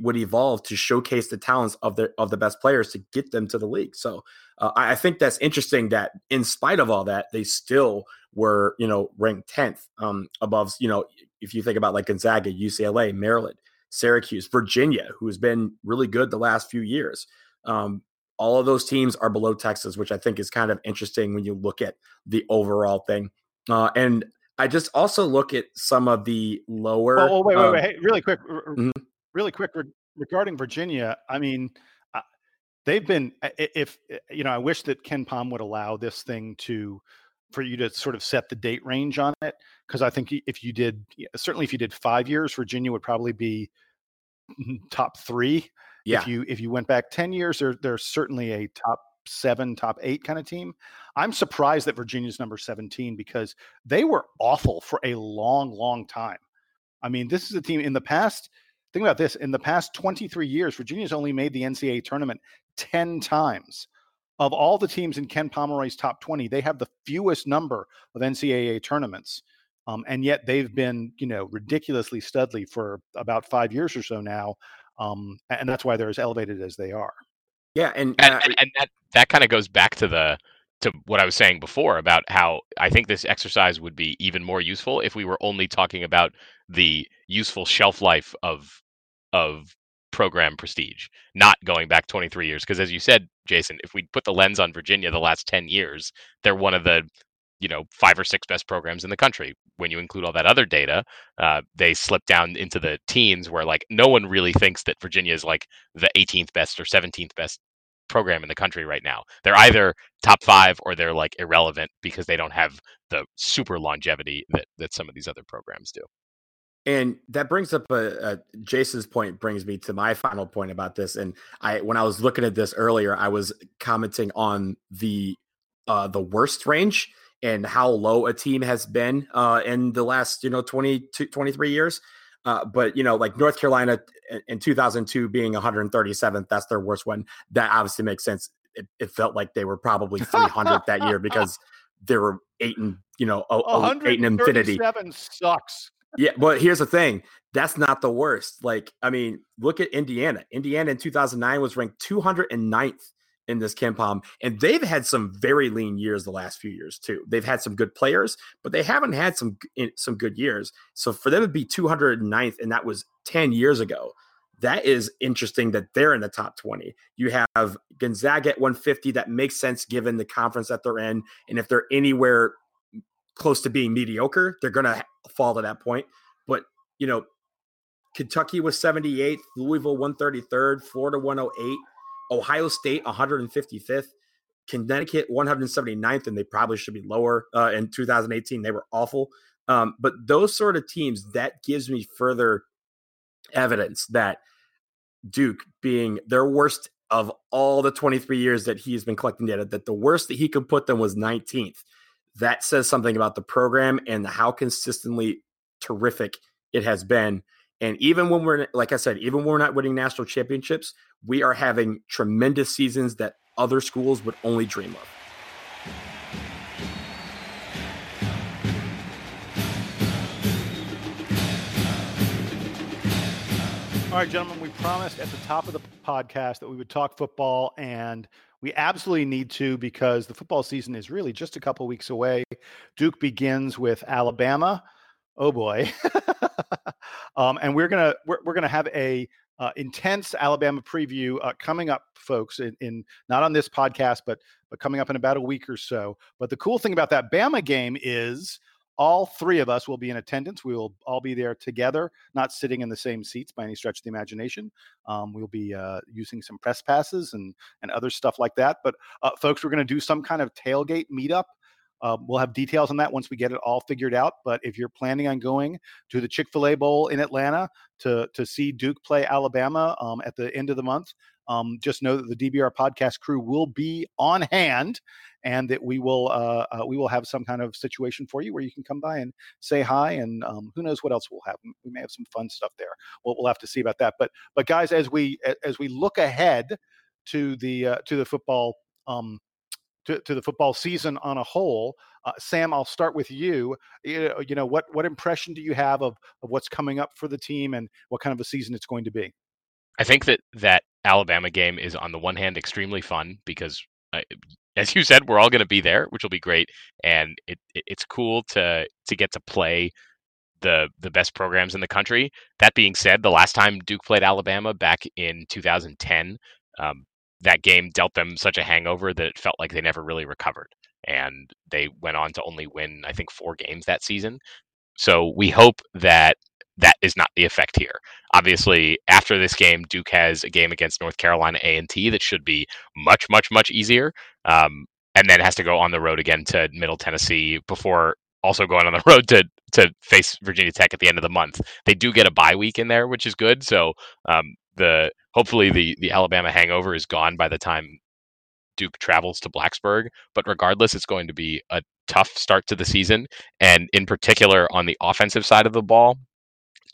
would evolve to showcase the talents of the of the best players to get them to the league. So uh, I, I think that's interesting that in spite of all that, they still were you know ranked tenth um, above you know if you think about like Gonzaga, UCLA, Maryland, Syracuse, Virginia, who's been really good the last few years. Um, all of those teams are below Texas, which I think is kind of interesting when you look at the overall thing. Uh, and I just also look at some of the lower. Oh, oh, wait, wait, um, wait. Hey, really quick, Mhm. Really quick re- regarding Virginia. I mean, uh, they've been. i- If uh, you know, I wish that KenPom would allow this thing to, for you to sort of set the date range on it, because I think if you did, certainly if you did five years, Virginia would probably be mm, top three. Yeah. If you if you went back ten years, they're they're certainly a top seven, top eight kind of team. I'm surprised that Virginia's number 17 because they were awful for a long, long time. I mean, this is a team in the past. Think about this: in the past 23 years, Virginia's only made the NCAA tournament 10 times. Of all the teams in Ken Pomeroy's top 20, they have the fewest number of NCAA tournaments, um, and yet they've been, you know, ridiculously studly for about five years or so now, um, and that's why they're as elevated as they are. Yeah, and, and, uh, and, and that that kind of goes back to the to what I was saying before about how I think this exercise would be even more useful if we were only talking about the useful shelf life of of program prestige, not going back 23 years. Because as you said, Jason, if we put the lens on Virginia the last 10 years, they're one of the you know five or six best programs in the country. When you include all that other data, uh, they slip down into the teens where like no one really thinks that Virginia is like the 18th best or 17th best program in the country right now. They're either top five or they're like irrelevant because they don't have the super longevity that that some of these other programs do. And that brings up a, a Jason's point brings me to my final point about this. And I, when I was looking at this earlier, I was commenting on the uh, the worst range and how low a team has been uh, in the last you know 22 23 years. Uh, but you know, like North Carolina in- in 2002 being 137th, that's their worst one. That obviously makes sense. It, it felt like they were probably 300 that year because they were eight and you know oh, oh, eight and infinity. Seven sucks. Yeah, but here's the thing. That's not the worst. Like, I mean, look at Indiana. Indiana in 2009 was ranked 209th in this KenPom, and they've had some very lean years the last few years too. They've had some good players, but they haven't had some some good years. So for them to be 209th, and that was 10 years ago, that is interesting that they're in the top 20. You have Gonzaga at 150. That makes sense given the conference that they're in, and if they're anywhere close to being mediocre, they're going to fall to that point. But, you know, Kentucky was 78th, Louisville 133rd, Florida 108, Ohio State 155th, Connecticut 179th, and they probably should be lower. Uh, in 2018, they were awful. Um, but those sort of teams, that gives me further evidence that Duke being their worst of all the 23 years that he's been collecting data, that the worst that he could put them was 19th. That says something about the program and how consistently terrific it has been. And even when we're, like I said, even when we're not winning national championships, we are having tremendous seasons that other schools would only dream of. All right, gentlemen, we promised at the top of the podcast that we would talk football, and we absolutely need to because the football season is really just a couple weeks away. Duke begins with Alabama. Oh boy, um, and we're gonna we're, we're gonna have a uh, intense Alabama preview uh, coming up, folks. In, in not on this podcast, but but coming up in about a week or so. But the cool thing about that Bama game is all three of us will be in attendance. We will all be there together, not sitting in the same seats by any stretch of the imagination. Um, we'll be uh, using some press passes and and other stuff like that. But uh, folks, we're going to do some kind of tailgate meetup. Uh, we'll have details on that once we get it all figured out. But if you're planning on going to the Chick Fil A Bowl in Atlanta to to see Duke play Alabama um, at the end of the month, um, just know that the DBR podcast crew will be on hand and that we will uh, uh, we will have some kind of situation for you where you can come by and say hi and um, who knows what else we'll have we may have some fun stuff there we'll, we'll have to see about that but but guys as we as we look ahead to the uh, to the football um, to, to the football season on a whole. Uh, Sam, I'll start with you. you. know, you know what what impression do you have of, of what's coming up for the team and what kind of a season it's going to be? I think that that Alabama game is on the one hand extremely fun because uh, as you said, we're all going to be there, which will be great, and it, it, it's cool to to get to play the the best programs in the country. That being said, the last time Duke played Alabama back in 2010, um, that game dealt them such a hangover that it felt like they never really recovered, and they went on to only win I think four games that season. So we hope that that is not the effect here. Obviously, after this game, Duke has a game against North Carolina A and T that should be much, much, much easier, um, and then has to go on the road again to Middle Tennessee before also going on the road to to face Virginia Tech at the end of the month. They do get a bye week in there, which is good. So um, the hopefully the the Alabama hangover is gone by the time Duke travels to Blacksburg. But regardless, it's going to be a tough start to the season, and in particular on the offensive side of the ball,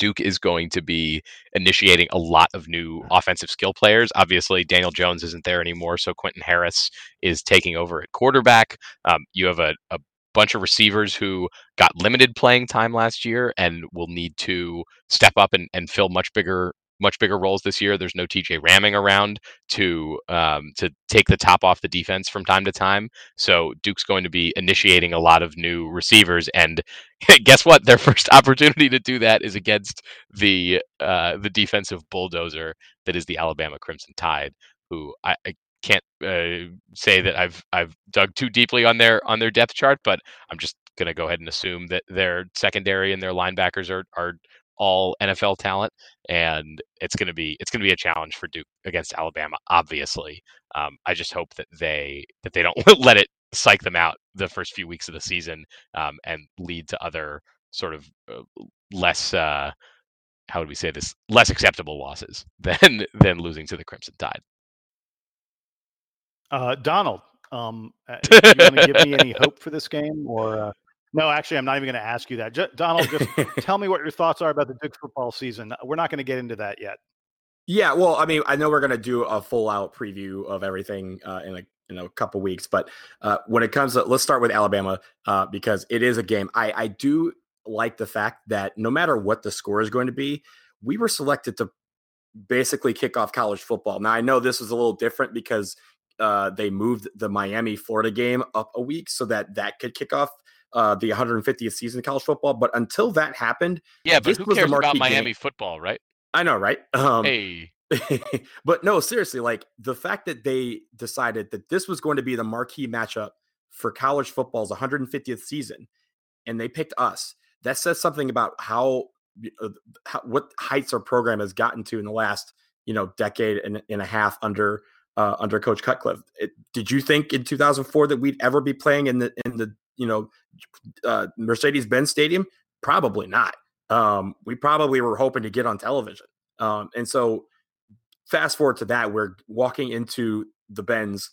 Duke is going to be initiating a lot of new offensive skill players. Obviously, Daniel Jones isn't there anymore, so Quentin Harris is taking over at quarterback. Um, you have a, a bunch of receivers who got limited playing time last year and will need to step up and, and fill much bigger much bigger roles this year. There's no TJ Rahming around to um, to take the top off the defense from time to time. So Duke's going to be initiating a lot of new receivers, and guess what? Their first opportunity to do that is against the uh, the defensive bulldozer that is the Alabama Crimson Tide, who I, I can't uh, say that I've I've dug too deeply on their on their depth chart, but I'm just gonna go ahead and assume that their secondary and their linebackers are are all NFL talent, and it's going to be it's going to be a challenge for Duke against Alabama. Obviously, um, I just hope that they that they don't let it psych them out the first few weeks of the season um, and lead to other sort of uh, less uh, how would we say this less acceptable losses than than losing to the Crimson Tide. Uh, Donald, um, uh, do you want to give me any hope for this game, or uh, no, actually, I'm not even going to ask you that. J- Donald, just tell me what your thoughts are about the Duke football season. We're not going to get into that yet. Yeah, well, I mean, I know we're going to do a full out preview of everything uh, in a in a couple weeks, but uh, when it comes to let's start with Alabama uh, because it is a game. I I do like the fact that no matter what the score is going to be, we were selected to basically kick off college football. Now I know this is a little different because uh, they moved the Miami Florida game up a week so that that could kick off uh, the 150th season of college football. But until that happened, yeah, but who cares about Miami game. football, right? I know, right? Um, hey. but no, seriously, like the fact that they decided that this was going to be the marquee matchup for college football's 150th season, and they picked us. That says something about how, uh, how what heights our program has gotten to in the last you know decade and, and a half under uh, under Coach Cutcliffe. It, did you think in 2004 that we'd ever be playing in the in the you know, uh, Mercedes Benz Stadium? Probably not. Um, we probably were hoping to get on television. Um, and so fast forward to that, we're walking into the Benz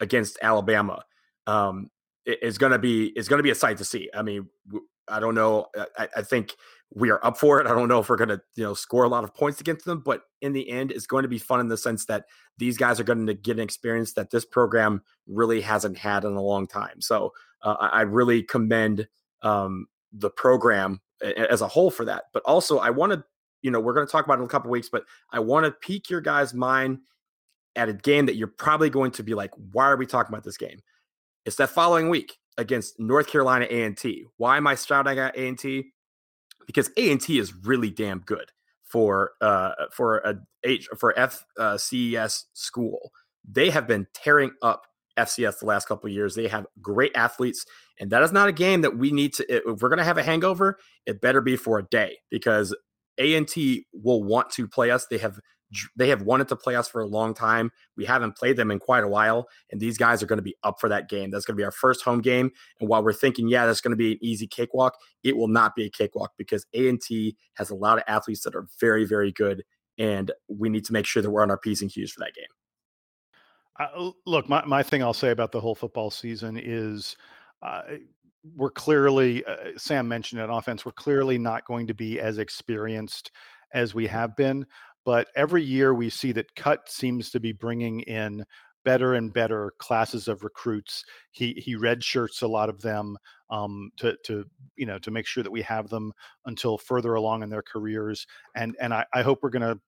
against Alabama. Um, is going to be going to be a sight to see. I mean, I don't know. I, I, think we are up for it. I don't know if we're to you know score a lot of points against them, but in the end, it's going to be fun in the sense that these guys are going to get an experience that this program really hasn't had in a long time. So uh, I really commend um, the program as a whole for that. But also, I want to you know, we're going to talk about it in a couple weeks, but I want to pique your guys' mind at a game that you're probably going to be like, why are we talking about this game? It's that following week against North Carolina A&T. Why am I shouting at A&T? Because A&T is really damn good for uh for a H for FCS school. They have been tearing up FCS the last couple of years. They have great athletes, and that is not a game that we need to. If we're going to have a hangover, it better be for a day because a&T will want to play us. They have they have wanted to play us for a long time. We haven't played them in quite a while, and these guys are going to be up for that game. That's going to be our first home game. And while we're thinking, yeah, that's going to be an easy cakewalk, it will not be a cakewalk because A&T has a lot of athletes that are very, very good, and we need to make sure that we're on our p's and q's for that game. Uh, look, my, my thing I'll say about the whole football season is uh, we're clearly uh, Sam mentioned it offense. We're clearly not going to be as experienced as we have been, but every year we see that Cut seems to be bringing in better and better classes of recruits. He he redshirts a lot of them um, to to you know to make sure that we have them until further along in their careers. And and I, I hope we're going to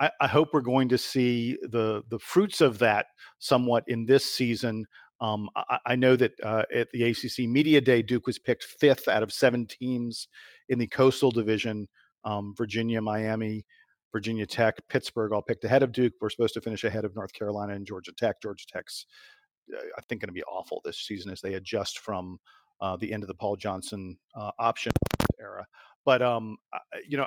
I, I, hope we're going to see the the fruits of that somewhat in this season um, I, I, know that uh, at the ACC Media Day, Duke was picked fifth out of seven teams in the Coastal Division. Um, Virginia, Miami, Virginia Tech, Pittsburgh all picked ahead of Duke. We're supposed to finish ahead of North Carolina and Georgia Tech. Georgia Tech's, uh, I think, going to be awful this season as they adjust from uh, the end of the Paul Johnson uh, option era. But um, you know,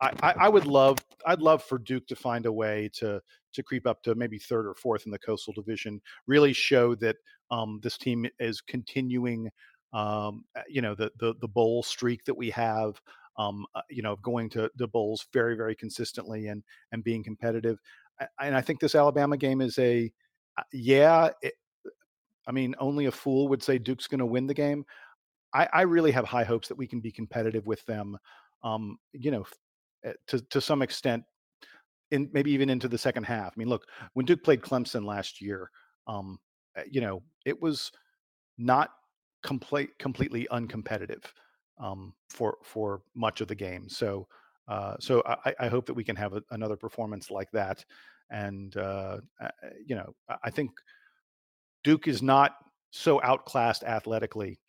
I, I, would love I'd love for Duke to find a way to to creep up to maybe third or fourth in the Coastal Division. Really show that um, this team is continuing, um, uh, you know, the the the bowl streak that we have. Um, uh, you know, going to the bowls very very consistently and and being competitive. And I think this Alabama game is a uh, yeah. It, I mean, only a fool would say Duke's going to win the game. I, I, really have high hopes that we can be competitive with them. Um, you know, to to some extent in maybe even into the second half. I mean, look, when Duke played Clemson last year, um, eh, you know, it was not complete completely uncompetitive um, for for much of the game. So uh, so I, I, hope that we can have a, another performance like that. And uh, you know, I think Duke is not so outclassed athletically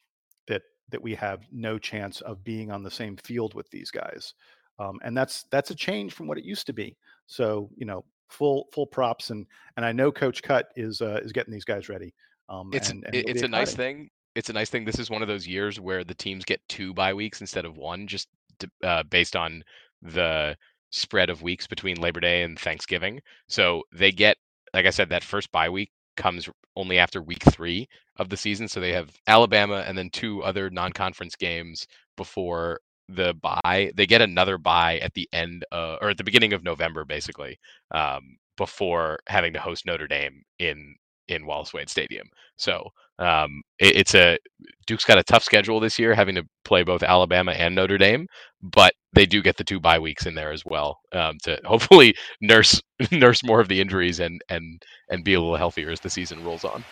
that that we have no chance of being on the same field with these guys um, and that's that's a change from what it used to be. So you know, full full props and and I know Coach Cut is uh, is getting these guys ready. Um, it's and, and it's a nice thing. It's a nice thing. This is one of those years where the teams get two bye weeks instead of one, just to, uh, based on the spread of weeks between Labor Day and Thanksgiving. So they get, like I said, that first bye week comes only after week three of the season. So they have Alabama and then two other non-conference games before the buy. They get another buy at the end uh, or at the beginning of November, basically, um, before having to host Notre Dame in in Wallace Wade Stadium. So um, it, it's a Duke's got a tough schedule this year, having to play both Alabama and Notre Dame, but they do get the two bye weeks in there as well um, to hopefully nurse nurse more of the injuries and and and be a little healthier as the season rolls on.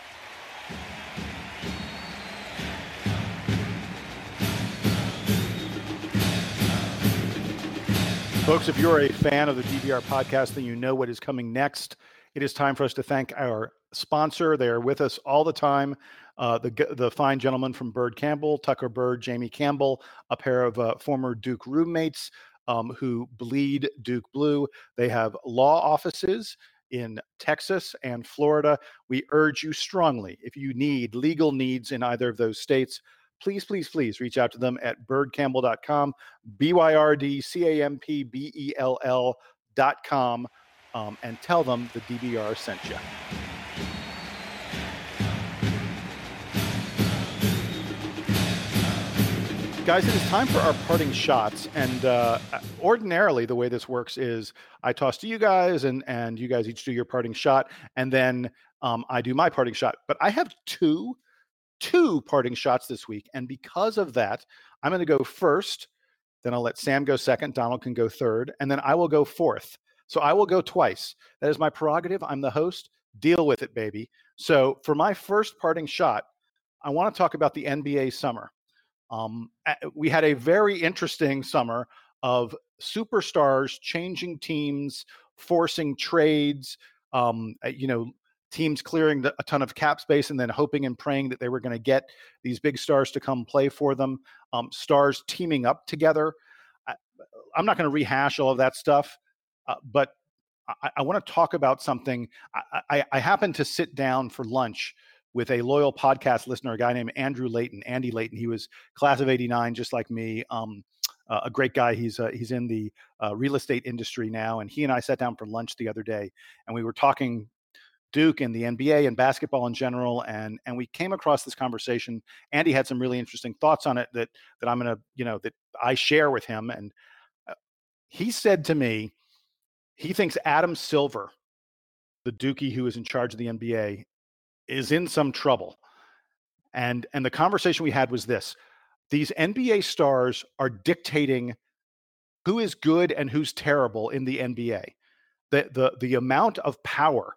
Folks, if you're a fan of the DBR podcast, then you know what is coming next. It is time for us to thank our sponsor. They are with us all the time. Uh, the the fine gentleman from Byrd Campbell, Tucker Byrd, Jamie Campbell, a pair of uh, former Duke roommates um, who bleed Duke blue. They have law offices in Texas and Florida. We urge you strongly, if you need legal needs in either of those states, please, please, please reach out to them at byrdcampbell.com B Y R D C A M P B E L L.com, um, and tell them the DBR sent you. guys, it is time for our parting shots. And uh, ordinarily, the way this works is I toss to you guys, and and you guys each do your parting shot, and then um, I do my parting shot. But I have two two parting shots this week, and because of that, I'm going to go first. Then I'll let Sam go second. Donald can go third, and then I will go fourth. So I will go twice. That is my prerogative. I'm the host. Deal with it, baby. So for my first parting shot, I want to talk about the NBA summer. Um, we had a very interesting summer of superstars changing teams, forcing trades, um, you know, teams clearing a ton of cap space and then hoping and praying that they were going to get these big stars to come play for them, um, stars teaming up together. I, am not going to rehash all of that stuff, uh, but I, I want to talk about something. I, I, I happened to sit down for lunch with a loyal podcast listener, a guy named Andrew Layton. Andy Layton. He was class of '89, just like me. Um, uh, a great guy. He's uh, he's in the uh, real estate industry now, and he and I sat down for lunch the other day, and we were talking Duke and the NBA and basketball in general, and and we came across this conversation. Andy had some really interesting thoughts on it that that I'm gonna you know that I share with him, and uh, he said to me, he thinks Adam Silver, the Dookie who is in charge of the NBA, is in some trouble. And and the conversation we had was this. These NBA stars are dictating who is good and who's terrible in the NBA. The the the amount of power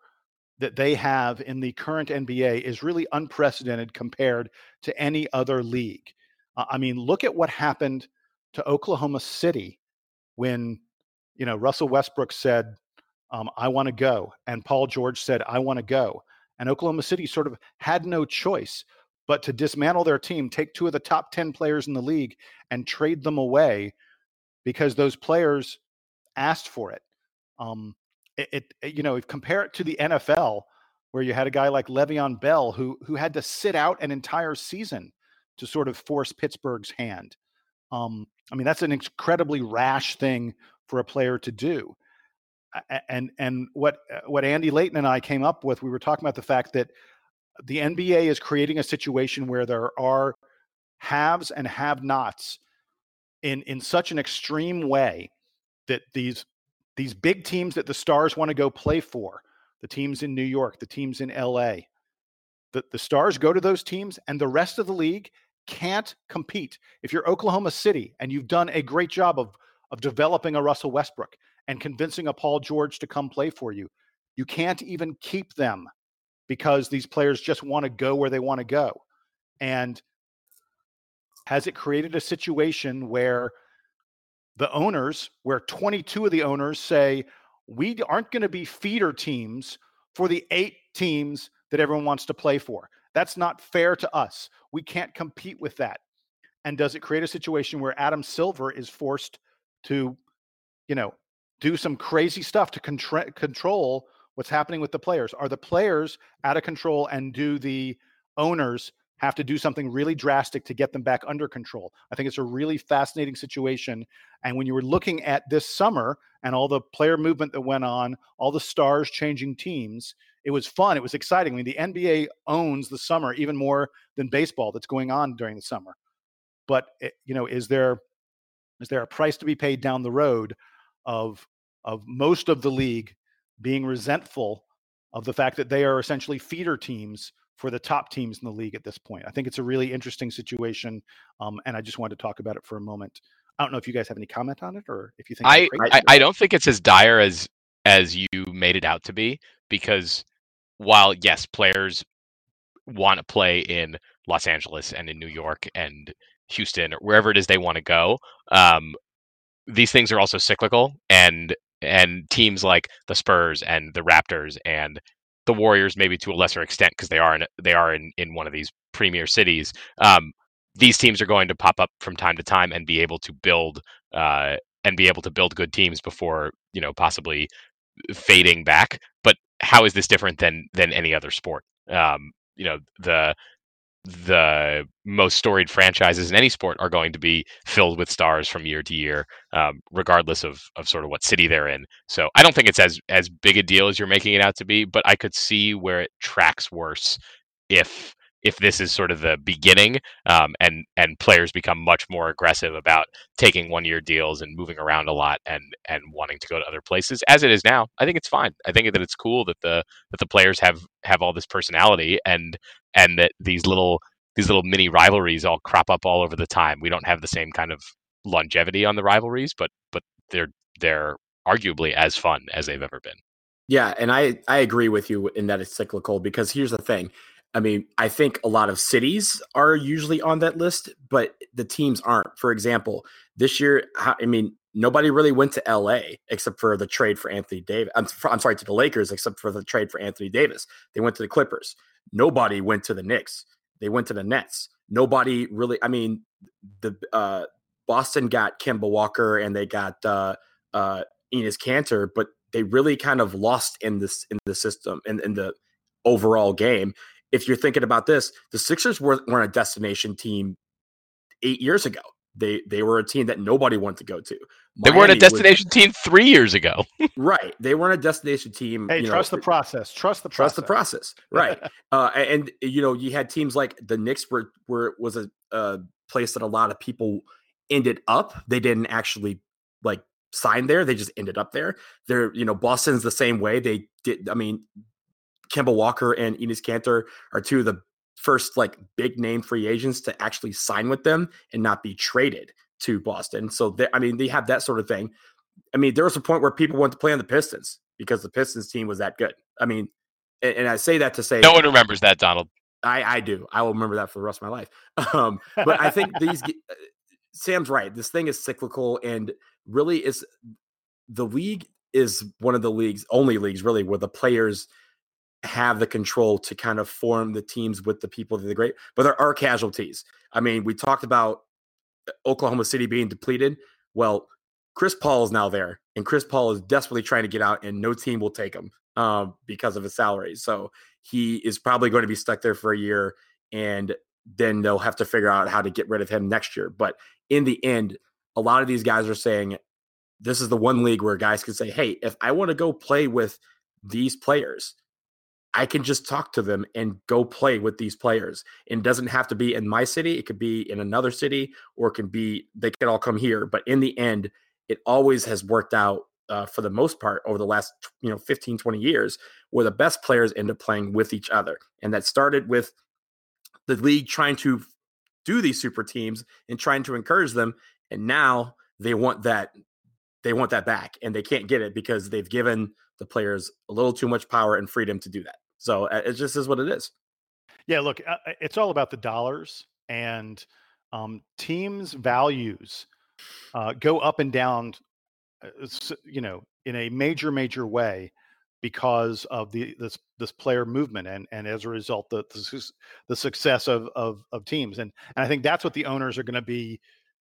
that they have in the current NBA is really unprecedented compared to any other league. Uh, I mean, look at what happened to Oklahoma City when you know Russell Westbrook said, um, "I want to go," and Paul George said, "I want to go," And Oklahoma City sort of had no choice but to dismantle their team, take two of the top 10 players in the league and trade them away because those players asked for it. Um, it, it, you know, if compare it to the NFL where you had a guy like Le'Veon Bell who who had to sit out an entire season to sort of force Pittsburgh's hand. Um, I mean, that's an incredibly rash thing for a player to do and and what uh, what Andy Layton and I came up with, we were talking about the fact that the NBA is creating a situation where there are haves and have-nots in in such an extreme way that these these big teams that the stars want to go play for, the teams in New York, the teams in LA, the, the stars go to those teams and the rest of the league can't compete. If you're Oklahoma City and you've done a great job of of developing a Russell Westbrook and convincing a Paul George to come play for you. You can't even keep them because these players just want to go where they want to go. And has it created a situation where the owners, where 22 of the owners say, we aren't going to be feeder teams for the eight teams that everyone wants to play for? That's not fair to us. We can't compete with that. And does it create a situation where Adam Silver is forced to, you know, do some crazy stuff to contra- control what's happening with the players. Are the players out of control and do the owners have to do something really drastic to get them back under control? I think it's a really fascinating situation. And when you were looking at this summer and all the player movement that went on, all the stars changing teams, it was fun. It was exciting. I mean, the NBA owns the summer even more than baseball that's going on during the summer. But it, eh, you know, is there is there a price to be paid down the road of of most of the league being resentful of the fact that they are essentially feeder teams for the top teams in the league at this point. I think it's a really interesting situation, um, and I just wanted to talk about it for a moment. I don't know if you guys have any comment on it, or if you think I I, I don't think it's as dire as as you made it out to be, because while yes, players want to play in Los Angeles and in New York and Houston or wherever it is they want to go, um, these things are also cyclical, and and teams like the Spurs and the Raptors and the Warriors, maybe to a lesser extent, because they are in they are in, in one of these premier cities. Um, these teams are going to pop up from time to time and be able to build uh, and be able to build good teams before you know possibly fading back. But how is this different than than any other sport? Um, you know the the most storied franchises in any sport are going to be filled with stars from year to year, um, regardless of of sort of what city they're in. So I don't think it's as as big a deal as you're making it out to be, but I could see where it tracks worse if if this is sort of the beginning um, and and players become much more aggressive about taking one year deals and moving around a lot and and wanting to go to other places as it is now i think it's fine. I think that it's cool that the that the players have have all this personality and and that these little these little mini rivalries all crop up all over the time. We don't have the same kind of longevity on the rivalries but but they're they're arguably as fun as they've ever been. Yeah, and I I agree with you in that it's cyclical because here's the thing. I mean, I think a lot of cities are usually on that list, but the teams aren't. For example, this year, I mean, nobody really went to LA except for the trade for Anthony Davis. I'm, I'm sorry, to the Lakers except for the trade for Anthony Davis. They went to the Clippers. Nobody went to the Knicks. They went to the Nets. Nobody really. I mean, the uh, Boston got Kemba Walker and they got uh, uh, Enes Kanter, but they really kind of lost in this in the system in, in the overall game if you're thinking about this, the Sixers weren't, weren't a destination team eight years ago. They they were a team that nobody wanted to go to. Miami they weren't a destination was, team three years ago. right. They weren't a destination team. Hey, trust know, the process. Trust the trust the process. Right. uh, and you know, you had teams like the Knicks were were was a, a place that a lot of people ended up. They didn't actually like sign there. They just ended up there. They're, you know, Boston's the same way. They did. I mean, Kemba Walker and Enes Kanter are two of the first like big name free agents to actually sign with them and not be traded to Boston. So I mean, they have that sort of thing. I mean, there was a point where people wanted to play on the Pistons because the Pistons team was that good. I mean, and, and I say that to say no one remembers that, Donald. I, I do. I will remember that for the rest of my life. Um, but I think these uh, Sam's right. This thing is cyclical and really is the league is one of the leagues, only leagues really, where the players have the control to kind of form the teams with the people that are great. But there are casualties. I mean, we talked about uh, Oklahoma City being depleted. Well, Chris Paul is now there, and Chris Paul is desperately trying to get out, and no team will take him um, because of his salary. So he is probably going to be stuck there for a year, and then they'll have to figure out how to get rid of him next year. But in the end, a lot of these guys are saying this is the one league where guys can say, "Hey, if I want to go play with these players." I can just talk to them and go play with these players. And doesn't have to be in my city. It could be in another city or it can be, they could all come here. But in the end, it always has worked out uh, for the most part over the last, you know, 15, 20 years where the best players end up playing with each other. And that started with the league trying to do these super teams and trying to encourage them. And now they want that, they want that back and they can't get it because they've given the players a little too much power and freedom to do that. So uh, it just is what it is. Yeah, look, uh, uh, it's all about the dollars and um, teams' values uh, go up and down, you know, in a major, major way because of the this this player movement and and as a result the the, the success of, of of teams and and I think that's what the owners are going to be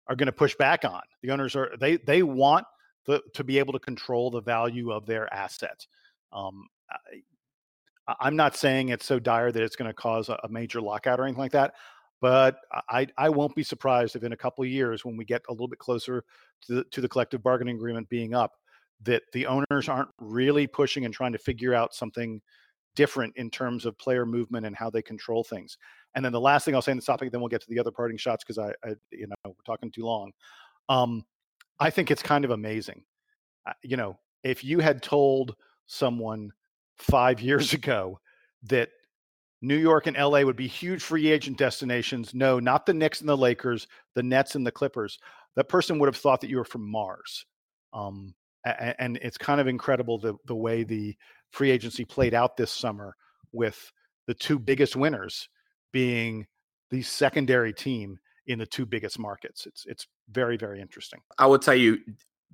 are going to push back on. The owners are they they want the, to be able to control the value of their assets. Um, I'm not saying it's so dire that it's going to cause a, major lockout or anything like that, but I, I won't be surprised if in a couple of years, when we get a little bit closer to the, to the collective bargaining agreement being up, that the owners aren't really pushing and trying to figure out something different in terms of player movement and how they control things. And then the last thing I'll say in this topic, then we'll get to the other parting shots because I, I, you know, we're talking too long. Um, I think it's kind of amazing. Uh, you know, if you had told someone five years ago that New York and LA would be huge free agent destinations. No, not the Knicks and the Lakers, the Nets and the Clippers. That person would have thought that you were from Mars. Um, and, and it's kind of incredible the, the way the free agency played out this summer with the two biggest winners being the secondary team in the two biggest markets. It's it's very very interesting. I will tell you,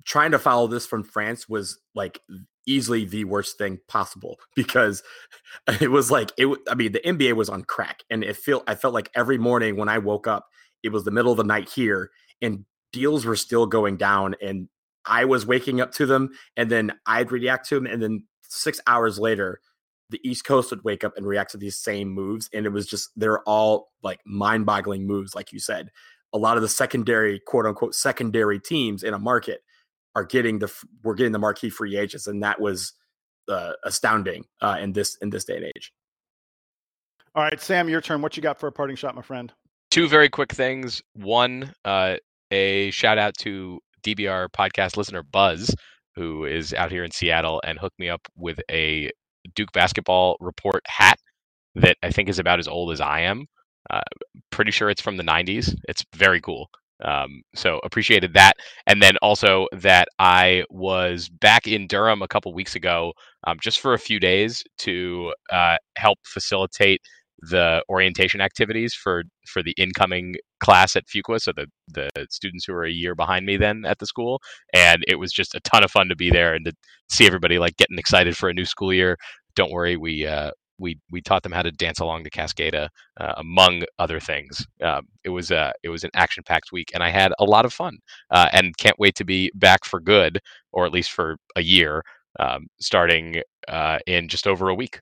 trying to follow this from France was like easily the worst thing possible because it was like it I mean the NBA was on crack and it felt I felt like every morning when I woke up it was the middle of the night here and deals were still going down and I was waking up to them and then I'd react to them and then 6 hours later the East Coast would wake up and react to these same moves and it was just they're all like mind-boggling moves like you said. A lot of the secondary quote unquote secondary teams in a market are getting the we're getting the marquee free agents, and that was uh, astounding uh, in this in this day and age. All right, Sam, your turn. What you got for a parting shot, my friend? Two very quick things. One, uh, a shout out to DBR podcast listener Buzz, who is out here in Seattle and hooked me up with a Duke basketball report hat that I think is about as old as I am. Uh, pretty sure it's from the 90s. It's very cool. Um, so appreciated that, and then also that I was back in Durham a couple weeks ago, um, just for a few days to uh, help facilitate the orientation activities for for the incoming class at Fuqua, so the the students who are a year behind me then at the school, and it was just a ton of fun to be there and to see everybody like getting excited for a new school year. Don't worry, we uh, we we taught them how to dance along to Cascada, uh, among other things. Um, it was uh, it was an action packed week, and I had a lot of fun, uh, and can't wait to be back for good, or at least for a year, um, starting uh, in just over a week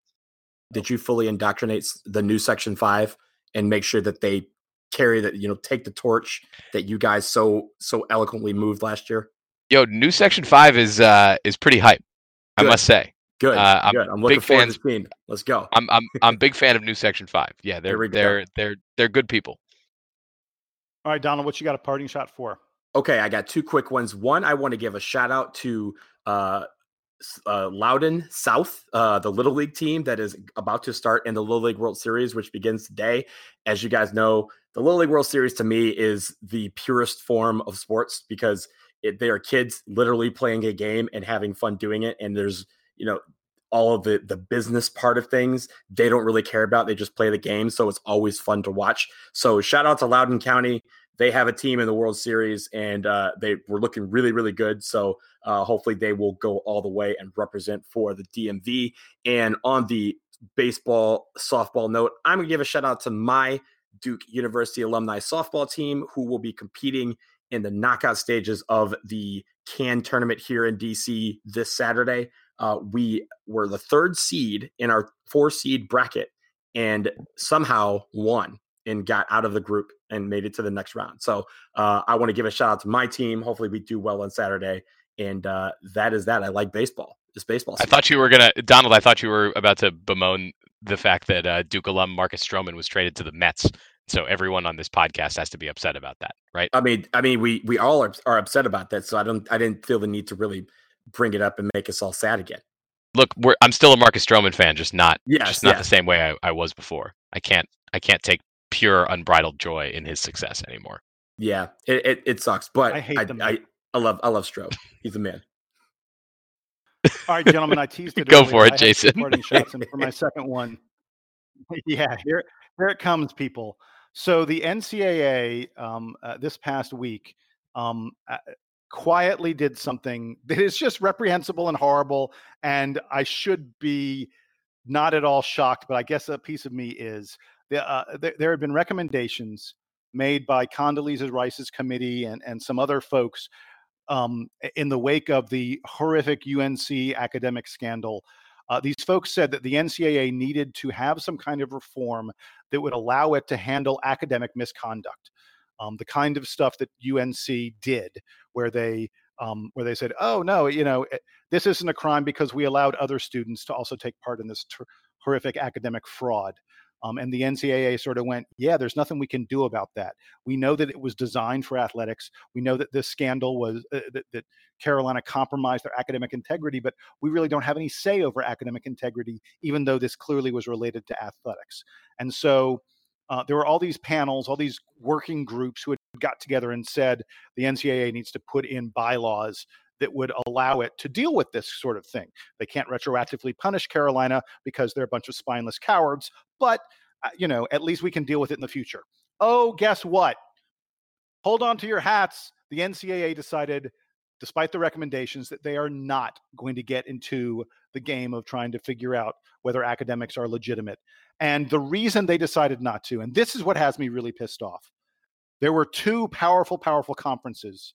did you fully indoctrinate the new Section Five and make sure that they carry that you know take the torch that you guys so so eloquently moved last year? Yo, new Section Five is uh is pretty hype. Good. I must say. Good. Uh, I'm good. I'm looking big forward fan, to Let's go. I'm I'm I'm big fan of new Section Five. Yeah, they're they're they're they're good people. All right, Donald, what you got a parting shot for? Okay, I got two quick ones. One, I want to give a shout out to uh, uh, Loudoun South, uh, the Little League team that is about to start in the Little League World Series, which begins today. As you guys know, the Little League World Series to me is the purest form of sports because it, they are kids literally playing a game and having fun doing it. And there's, you know, all of the the business part of things they don't really care about. They just play the game, so it's always fun to watch. So shout out to Loudoun County they have a team in the World Series and uh, they were looking really, really good. So uh, hopefully they will go all the way and represent for the DMV. And on the baseball, softball note, I'm going to give a shout out to my Duke University alumni softball team who will be competing in the knockout stages of the CAN tournament here in DC this Saturday. Uh, we were the third seed in our four seed bracket and somehow won and got out of the group and made it to the next round. So uh, I want to give a shout out to my team. Hopefully, we do well on Saturday. And uh, that is that. I like baseball. It's baseball. Season. I thought you were gonna, Donald. I thought you were about to bemoan the fact that uh, Duke alum Marcus Stroman was traded to the Mets. So everyone on this podcast has to be upset about that, right? I mean, I mean, we we all are, are upset about that. So I don't, I didn't feel the need to really bring it up and make us all sad again. Look, I'm still a Marcus Stroman fan, just not, yes, just not yes. the same way I, I was before. I can't, I can't take pure unbridled joy in his success anymore. Yeah, it, it, it sucks, but I hate I, I, I love I love Stroh. He's a man. All right, gentlemen, I teased it. Go earlier. for it, Jason. shots, and for my second one, yeah, here here it comes, people. So the NCAA um, uh, this past week um, uh, quietly did something that is just reprehensible and horrible, and I should be not at all shocked, but I guess a piece of me is uh, there, there had been recommendations made by Condoleezza Rice's committee and, and some other folks um, in the wake of the horrific UNC academic scandal. Uh, these folks said that the NCAA needed to have some kind of reform that would allow it to handle academic misconduct, um, the kind of stuff that UNC did, where they um, where they said, "Oh no, you know, eh, this isn't a crime because we allowed other students to also take part in this ter- horrific academic fraud." Um, and the NCAA sort of went, yeah, there's nothing we can do about that. We know that it was designed for athletics. We know that this scandal was uh, that, that, Carolina compromised their academic integrity, but we really don't have any say over academic integrity, even though this clearly was related to athletics. And so uh, there were all these panels, all these working groups who had got together and said the NCAA needs to put in bylaws that would allow it to deal with this sort of thing. They can't retroactively punish Carolina because they're a bunch of spineless cowards, but uh, you know, at least we can deal with it in the future. Oh, guess what? Hold on to your hats. The NCAA decided, despite the recommendations, that they are not going to get into the game of trying to figure out whether academics are legitimate. And the reason they decided not to, and this is what has me really pissed off, there were two powerful, powerful conferences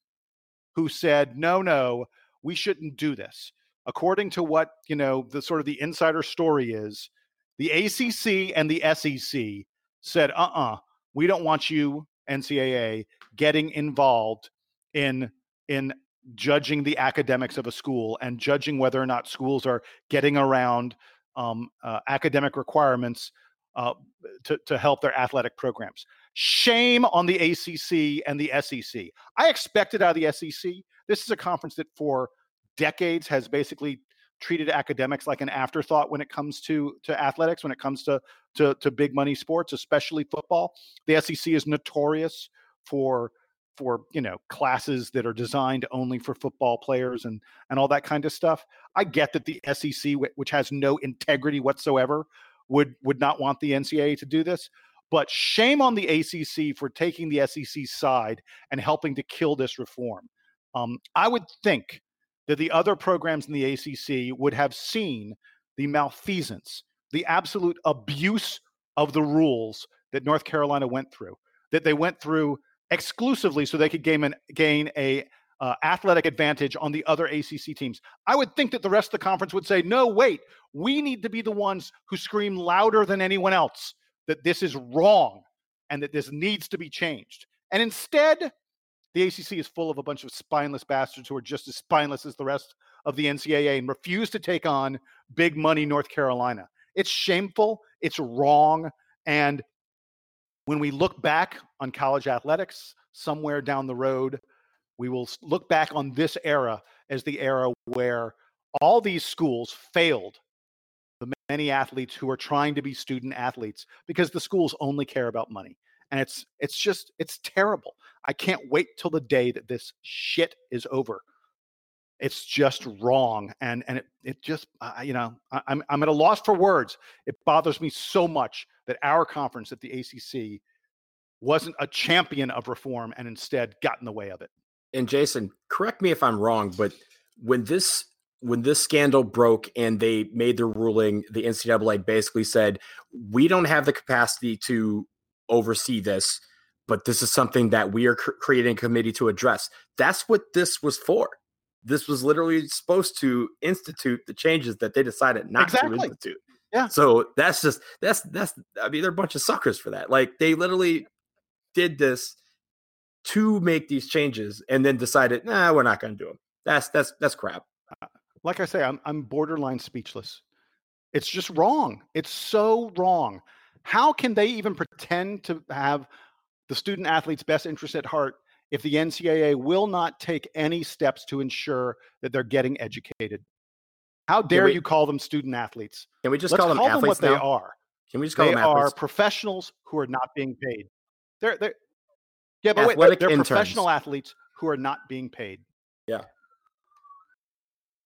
who said, no, no, we shouldn't do this. According to what, you know, the sort of the insider story is, the ACC and the SEC said, uh uh-uh, uh, we don't want you, NCAA, getting involved in in judging the academics of a school and judging whether or not schools are getting around um, uh, academic requirements uh, to, to help their athletic programs. Shame on the ACC and the SEC. I expected out of the SEC. This is a conference that for decades has basically treated academics like an afterthought when it comes to to athletics, when it comes to to, to big money sports, especially football. The SEC is notorious for for you know classes that are designed only for football players and and all that kind of stuff. I get that the SEC, which has no integrity whatsoever, would would not want the NCAA to do this. But shame on the ACC for taking the SEC side and helping to kill this reform. Um, I would think that the other programs in the ACC would have seen the malfeasance, the absolute abuse of the rules that North Carolina went through, that they went through exclusively so they could gain an, gain a uh, athletic advantage on the other ACC teams. I would think that the rest of the conference would say, no, wait, we need to be the ones who scream louder than anyone else that this is wrong and that this needs to be changed. And instead, the ACC is full of a bunch of spineless bastards who are just as spineless as the rest of the NCAA and refuse to take on big money North Carolina. It's shameful, it's wrong, and when we look back on college athletics somewhere down the road, we will look back on this era as the era where all these schools failed the many athletes who are trying to be student athletes because the schools only care about money. And it's it's just it's terrible. I can't wait till the day that this shit is over. It's just wrong and and it, it just uh, you know I, I'm, I'm at a loss for words. It bothers me so much that our conference at the acc wasn't a champion of reform and instead got in the way of it and jason correct me if i'm wrong but when this when this scandal broke and they made their ruling the ncaa basically said we don't have the capacity to oversee this but this is something that we are cr- creating a committee to address that's what this was for this was literally supposed to institute the changes that they decided not exactly. to institute. Yeah. So that's just that's that's I mean they're a bunch of suckers for that. Like they literally did this to make these changes and then decided, nah, we're not going to do them. That's that's that's crap. Uh, like I say, I'm I'm borderline speechless. It's just wrong. It's so wrong. How can they even pretend to have the student athlete's best interest at heart if the NCAA will not take any steps to ensure that they're getting educated. How dare we, you call them student athletes? Can we just Let's call them call athletes them what now? they are? Can we just call they them athletes? They are professionals who are not being paid. They're they're yeah, but Athletic wait, they're, they're professional athletes who are not being paid. Yeah.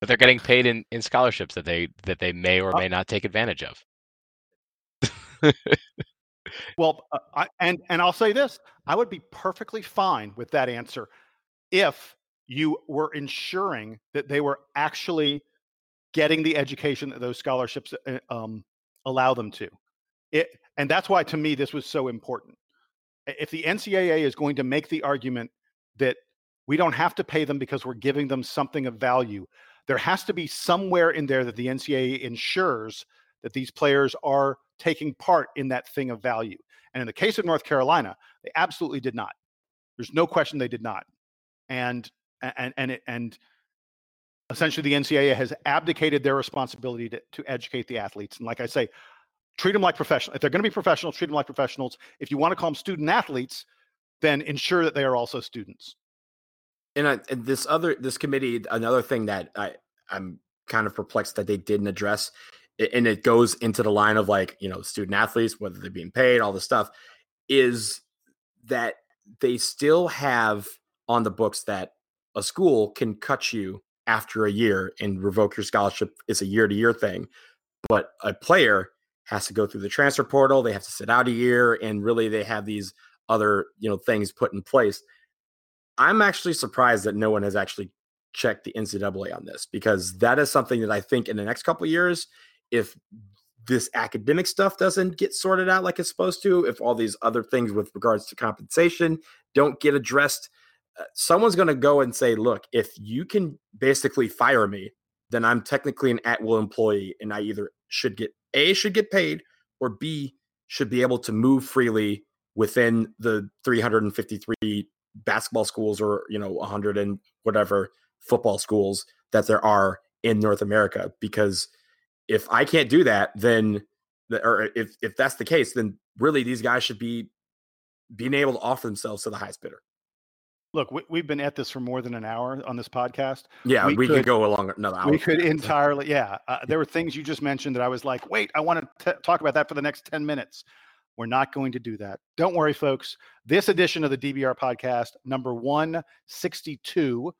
But they're getting paid in, in scholarships that they that they may or uh may not take advantage of. Well, uh, I, and and I'll say this: I would be perfectly fine with that answer if you were ensuring that they were actually getting the education that those scholarships uh, um, allow them to. It, and that's why, to me, this was so important. If the NCAA is going to make the argument that we don't have to pay them because we're giving them something of value, there has to be somewhere in there that the NCAA ensures that these players are taking part in that thing of value. And in the case of North Carolina, they absolutely did not. There's no question they did not. And and and it, and essentially the NCAA has abdicated their responsibility to, to educate the athletes. And like I say, treat them like professionals. If they're going to be professionals, treat them like professionals. If you want to call them student athletes, then ensure that they are also students. And, I, and this other this committee, another thing that I I'm kind of perplexed that they didn't address and it goes into the line of like you know student athletes whether they're being paid all this stuff is that they still have on the books that a school can cut you after a year and revoke your scholarship is a year to year thing but a player has to go through the transfer portal they have to sit out a year and really they have these other you know things put in place. I'm actually surprised that no one has actually checked the ncaa on this because that is something that i think in the next couple years if this academic stuff doesn't get sorted out like it's supposed to, if all these other things with regards to compensation don't get addressed, Uh, someone's going to go and say, look, if you can basically fire me, then I'm technically an at will employee and I either should get A, should get paid, or B, should be able to move freely within the 353 basketball schools or, you know, 100 and whatever football schools that there are in North America because – if I can't do that, then or if if that's the case, then really these guys should be being able to offer themselves to the highest bidder. Look, we, have been at this for more than an hour on this podcast. Yeah, we, we could, could, go along another hour. We could entirely, yeah. Uh, there were things you just mentioned that I was like, wait, I want to talk about that for the next 10 minutes. We're not going to do that. Don't worry, folks. This edition of the DBR podcast, number 162,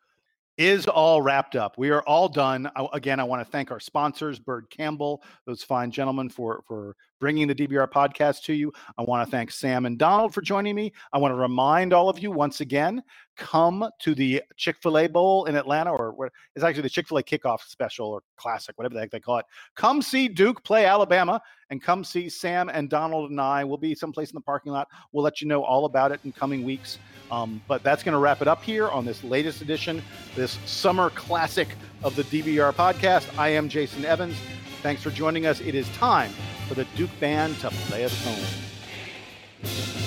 is all wrapped up. We are all done. I, again, I want to thank our sponsors, Byrd Campbell, those fine gentlemen, for for bringing the DBR podcast to you. I want to thank Sam and Donald for joining me. I want to remind all of you once again come to the Chick fil A Bowl in Atlanta, or what is actually the Chick fil A kickoff special or classic, whatever the heck they call it. Come see Duke play Alabama and come see Sam and Donald and I. We'll be someplace in the parking lot. We'll let you know all about it in coming weeks. Um, but that's going to wrap it up here on this latest edition, this summer classic of the DBR podcast. I am Jason Evans. Thanks for joining us. It is time for the Duke Band to play us home.